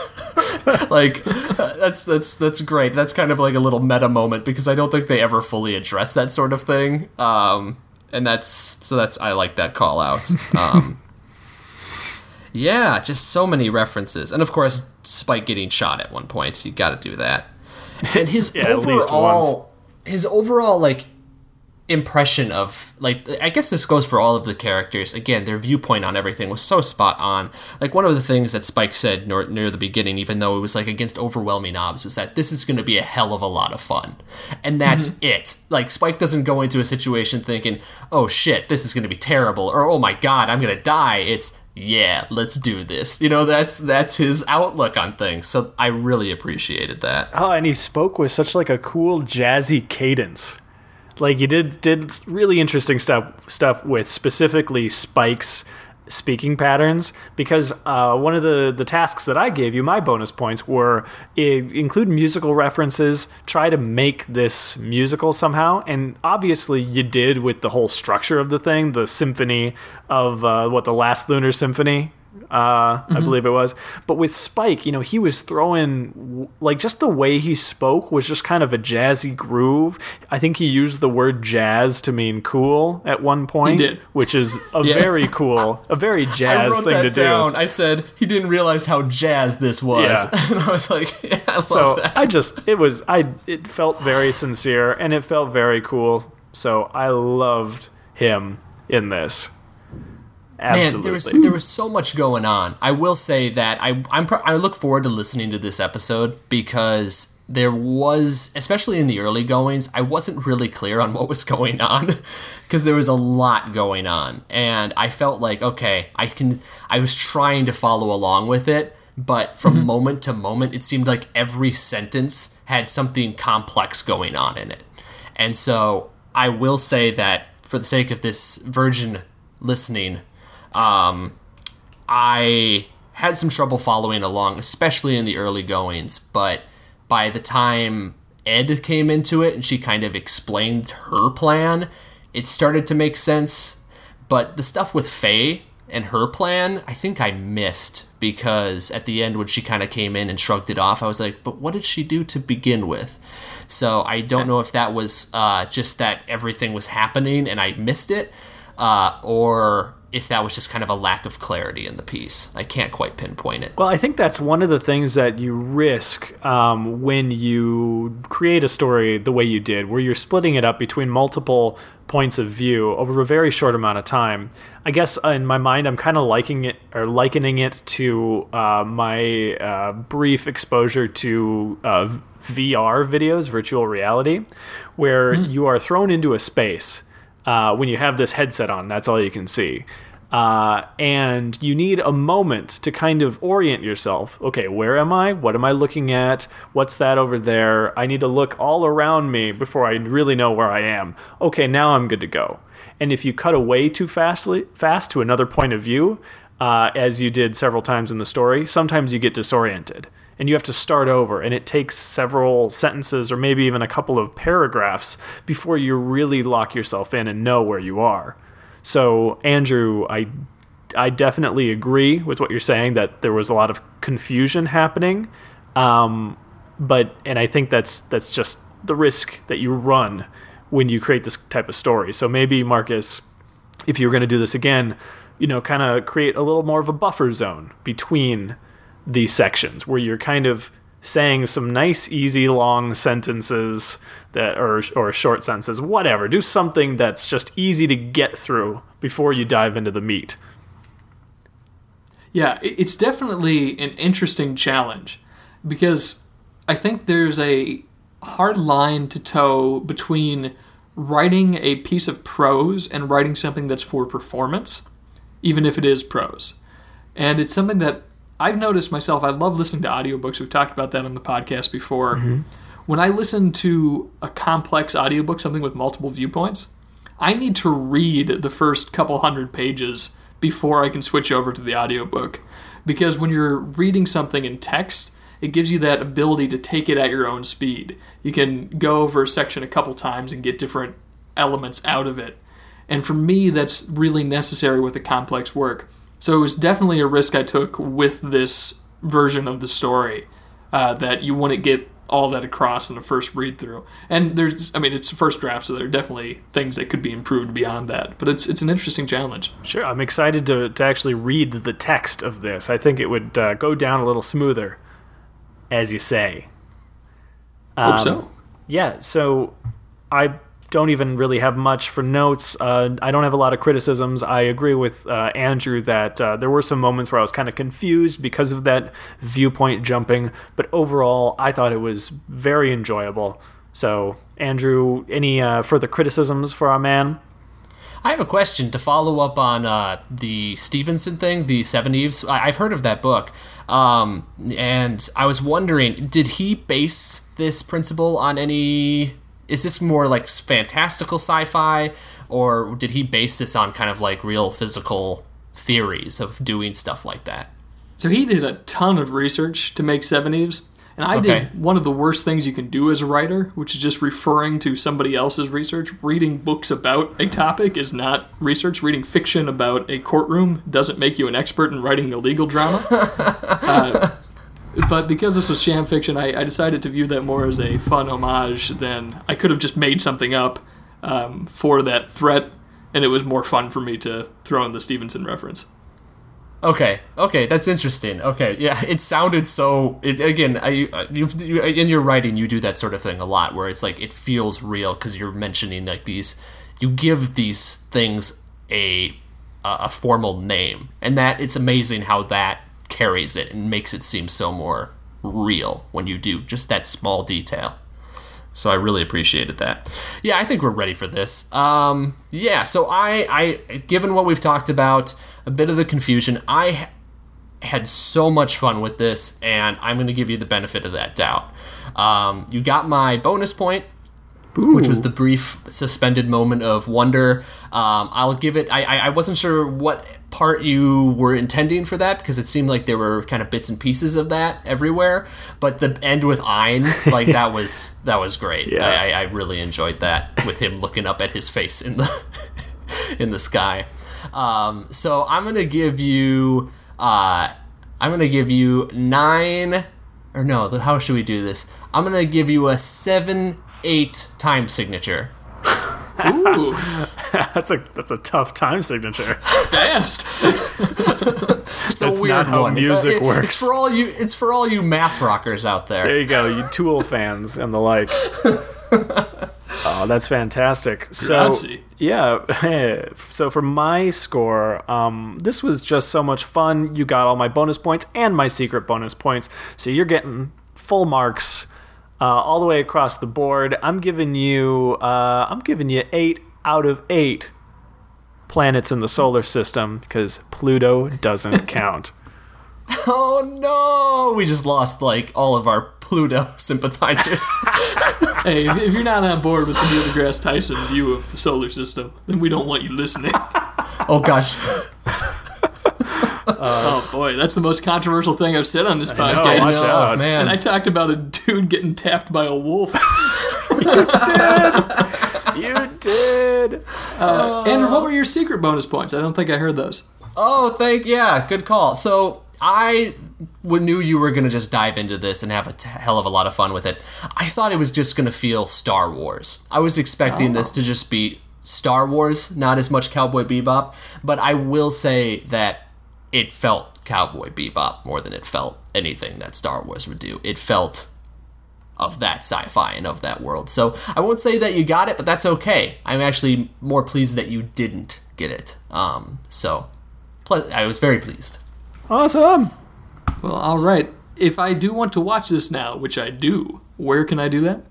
E: like that's that's that's great. That's kind of like a little meta moment because I don't think they ever fully address that sort of thing. Um, and that's so that's I like that call out. Um, <laughs> yeah, just so many references, and of course Spike getting shot at one point. You got to do that. And his <laughs>
D: Yeah,
E: overall, his overall like impression of like I guess this goes for all of the characters. Again, their viewpoint on everything was so spot on. Like one of the things that Spike said near, near the beginning, even though it was like against overwhelming odds, was that this is going to be a hell of a lot of fun, and that's mm-hmm. it. Like Spike doesn't go into a situation thinking, "Oh shit, this is going to be terrible," or "Oh my god, I'm going to die." It's yeah, let's do this. You know, that's that's his outlook on things. So I really appreciated that.
D: Oh, and he spoke with such like a cool jazzy cadence. Like he did did really interesting stuff stuff with specifically Spike's speaking patterns because uh, one of the the tasks that I gave you, my bonus points were include musical references, try to make this musical somehow, and obviously you did with the whole structure of the thing, the symphony of uh, what the last Lunar Symphony uh, I believe it was. But with Spike, you know, he was throwing like just the way he spoke was just kind of a jazzy groove. I think he used the word jazz to mean cool at one point,
C: did.
D: which is <laughs> a
E: Yeah.
D: very cool, a very <laughs> jazz thing to
E: down.
D: do.
E: I said he didn't realize how jazz this was,
D: Yeah. <laughs>
E: and I was like, yeah, I love
D: So
E: that.
D: I just it was I it felt very sincere and it felt very cool. So I loved him in this.
E: Man, there was there was so much going on. I will say that I I'm pro- I look forward to listening to this episode because there was, especially in the early goings, I wasn't really clear on what was <laughs> going on because there was a lot going on, and I felt like okay, I can. I was trying to follow along with it, but from mm-hmm. moment to moment, it seemed like every sentence had something complex going on in it, and so I will say that for the sake of this virgin listening um, I had some trouble following along, especially in the early goings. But by the time Ed came into it and she kind of explained her plan, it started to make sense. But the stuff with Faye and her plan, I think I missed because at the end when she kind of came in and shrugged it off, I was like, but what did she do to begin with? So I don't know if that was uh, just that everything was happening and I missed it, uh, or if that was just kind of a lack of clarity in the piece. I can't quite pinpoint it.
D: Well, I think that's one of the things that you risk um, when you create a story the way you did, where you're splitting it up between multiple points of view over a very short amount of time. I guess in my mind, I'm kind of liking it or likening it to uh, my uh, brief exposure to uh, VR videos, virtual reality, where you are thrown into a space uh, when you have this headset on. That's all you can see. Uh, and you need a moment to kind of orient yourself. Okay, where am I? What am I looking at? What's that over there? I need to look all around me before I really know where I am. Okay, now I'm good to go. And if you cut away too fastly, fast to another point of view, uh, as you did several times in the story, sometimes you get disoriented and you have to start over and it takes several sentences or maybe even a couple of paragraphs before you really lock yourself in and know where you are. So andrew i i definitely agree with what you're saying that there was a lot of confusion happening um, but and i think that's that's just the risk that you run when you create this type of story. So maybe marcus if you were going to do this again you know kind of create a little more of a buffer zone between these sections where you're kind of saying some nice easy long sentences that or or short sentences whatever do something that's just easy to get through before you dive into the meat
C: Yeah, it's definitely an interesting challenge because I think there's a hard line to toe between writing a piece of prose and writing something that's for performance, even if it is prose. And it's something that I've noticed myself. I love listening to audiobooks. We've talked about that on the podcast before. Mm-hmm. When I listen to a complex audiobook, something with multiple viewpoints, I need to read the first couple hundred pages before I can switch over to the audiobook. Because when you're reading something in text, it gives you that ability to take it at your own speed. You can go over a section a couple times and get different elements out of it. And for me, that's really necessary with a complex work. So it was definitely a risk I took with this version of the story uh, that you wouldn't get all that across in the first read through. And there's, I mean, it's the first draft, so there are definitely things that could be improved beyond that. But it's it's an interesting challenge.
D: Sure, I'm excited to, to actually read the text of this. I think it would uh, go down a little smoother, as you say.
C: Hope so.
D: Yeah, so I don't even really have much for notes. Uh, I don't have a lot of criticisms. I agree with uh, Andrew that uh, there were some moments where I was kind of confused because of that viewpoint jumping, but overall, I thought it was very enjoyable. So, Andrew, any uh, further criticisms for our man?
E: I have a question to follow up on uh, the Stephenson thing, the Seveneves. I- I've heard of that book, um, and I was wondering, did he base this principle on any? Is this more like fantastical sci-fi, or did he base this on kind of like real physical theories of doing stuff like that?
C: So he did a ton of research to make Seveneves. And I
E: Okay.
C: did one of the worst things you can do as a writer, which is just referring to somebody else's research. Reading books about a topic is not research. Reading fiction about a courtroom doesn't make you an expert in writing a legal drama. <laughs> Uh, but because this was sham fiction, I, I decided to view that more as a fun homage than I could have just made something up um, for that threat, and it was more fun for me to throw in the Stephenson reference.
E: Okay, okay, that's interesting. Okay, yeah, it sounded so. It, again, I you, you in your writing you do that sort of thing a lot, where it's like it feels real because you're mentioning like these. You give these things a a formal name, and that it's amazing how that carries it and makes it seem so more real when you do just that small detail. So I really appreciated that. Yeah, I think we're ready for this. Um, yeah, so I, I, given what we've talked about, a bit of the confusion, I ha- had so much fun with this, and I'm going to give you the benefit of that doubt. Um, you got my bonus point, which was the brief suspended moment of wonder. Um, I'll give it. I, I I wasn't sure what part you were intending for that because it seemed like there were kind of bits and pieces of that everywhere. But the end with Ein, like that <laughs> was that was great.
D: Yeah.
E: I, I, really enjoyed that with him looking up at his face in the <laughs> in the sky. Um, so I'm gonna give you. Uh, I'm gonna give you nine. Or no, how should we do this? I'm gonna give you a seven eight time signature.
C: Ooh, <laughs>
D: That's a that's a tough time signature.
C: fast. <laughs>
E: It's
D: That's
E: a weird
D: not how
E: one.
D: music
E: It-
D: works.
E: It's for all you. It's for all you math rockers out there.
D: There you go, you Tool fans and the like. <laughs> oh, that's fantastic. So
C: Grazie.
D: yeah, so for my score, um, this was just so much fun. You got all my bonus points and my secret bonus points, so you're getting full marks uh, all the way across the board. I'm giving you, uh, I'm giving you eight out of eight planets in the solar system because Pluto doesn't <laughs> count.
E: Oh no! We just lost like all of our Pluto <laughs> sympathizers. <laughs>
C: Hey, if, if you're not on board with the Neil deGrasse Tyson view of the solar system, then we don't want you listening.
E: oh gosh.
C: Uh, oh boy, that's the most controversial thing I've said on this
D: know,
C: podcast.
D: watch
E: Oh man.
C: And I talked about a dude getting tapped by a wolf. <laughs>
D: you did. You did.
C: Uh, uh, Andrew, what were your secret bonus points? I don't think I heard those.
E: Oh, thank yeah, good call. So I knew you were gonna just dive into this and have a t- hell of a lot of fun with it. I thought it was just gonna feel Star Wars. I was expecting this oh. to just be Star Wars, not as much Cowboy Bebop. But I will say that it felt Cowboy Bebop more than it felt anything that Star Wars would do. It felt of that sci-fi and of that world. So I won't say that you got it, but that's okay. I'm actually more pleased that you didn't get it. Um, so ple- I was very pleased.
D: Awesome.
C: Well, all right. If I do want to watch this now, which I do, where can I do that?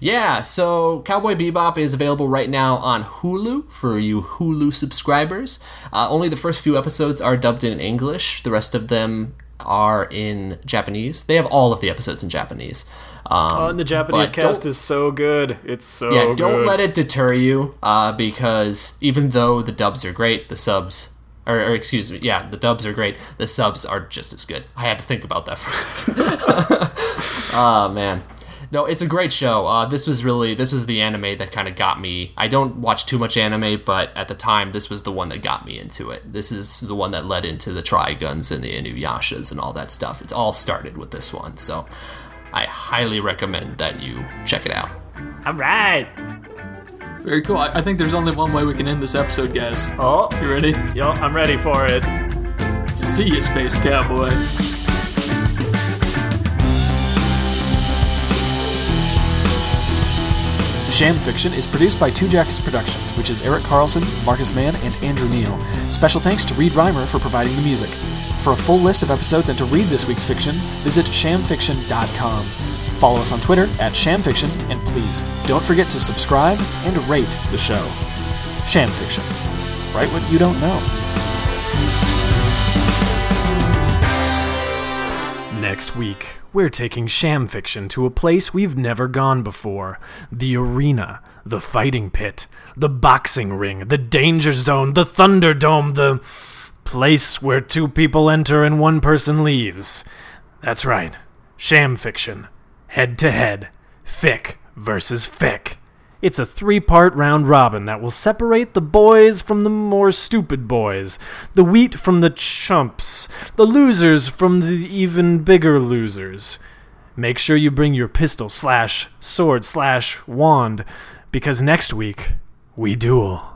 E: Yeah, so Cowboy Bebop is available right now on Hulu for you Hulu subscribers. Uh, only the first few episodes are dubbed in English. The rest of them are in Japanese. They have all of the episodes in Japanese. Um,
D: Oh, and the Japanese cast is so good. It's so
E: yeah, don't let it deter you uh, because even though the dubs are great, the subs, or, or excuse me, yeah, the dubs are great, the subs are just as good. I had to think about that for a second. oh <laughs> man. No, it's a great show. Uh, this was really this was the anime that kind of got me. I don't watch too much anime, but at the time, this was the one that got me into it. This is the one that led into the Triguns and the Inuyashas and all that stuff. It all started with this one, so I highly recommend that you check it out.
D: All right.
C: Very cool. I, I think there's only one way we can end this episode, guys.
D: Oh,
C: You ready?
D: yo, I'm ready for it.
C: See you, Space Cowboy.
A: Sham Fiction is produced by Two Jackets Productions, which is Eric Carlson, Marcus Mann, and Andrew Neal. Special thanks to Reed Reimer for providing the music. For a full list of episodes and to read this week's fiction, visit shamfiction.com. Follow us on Twitter at shamfiction, and please don't forget to subscribe and rate the show. Sham Fiction. Write what you don't know.
D: Next week, we're taking sham fiction to a place we've never gone before the arena, the fighting pit, the boxing ring, the danger zone, the thunderdome, the place where two people enter and one person leaves. That's right, sham fiction. Head to head, fic versus Fick. It's a three part round robin that will separate the boys from the more stupid boys, the wheat from the chumps, the losers from the even bigger losers. Make sure you bring your pistol slash sword slash wand, because next week we duel.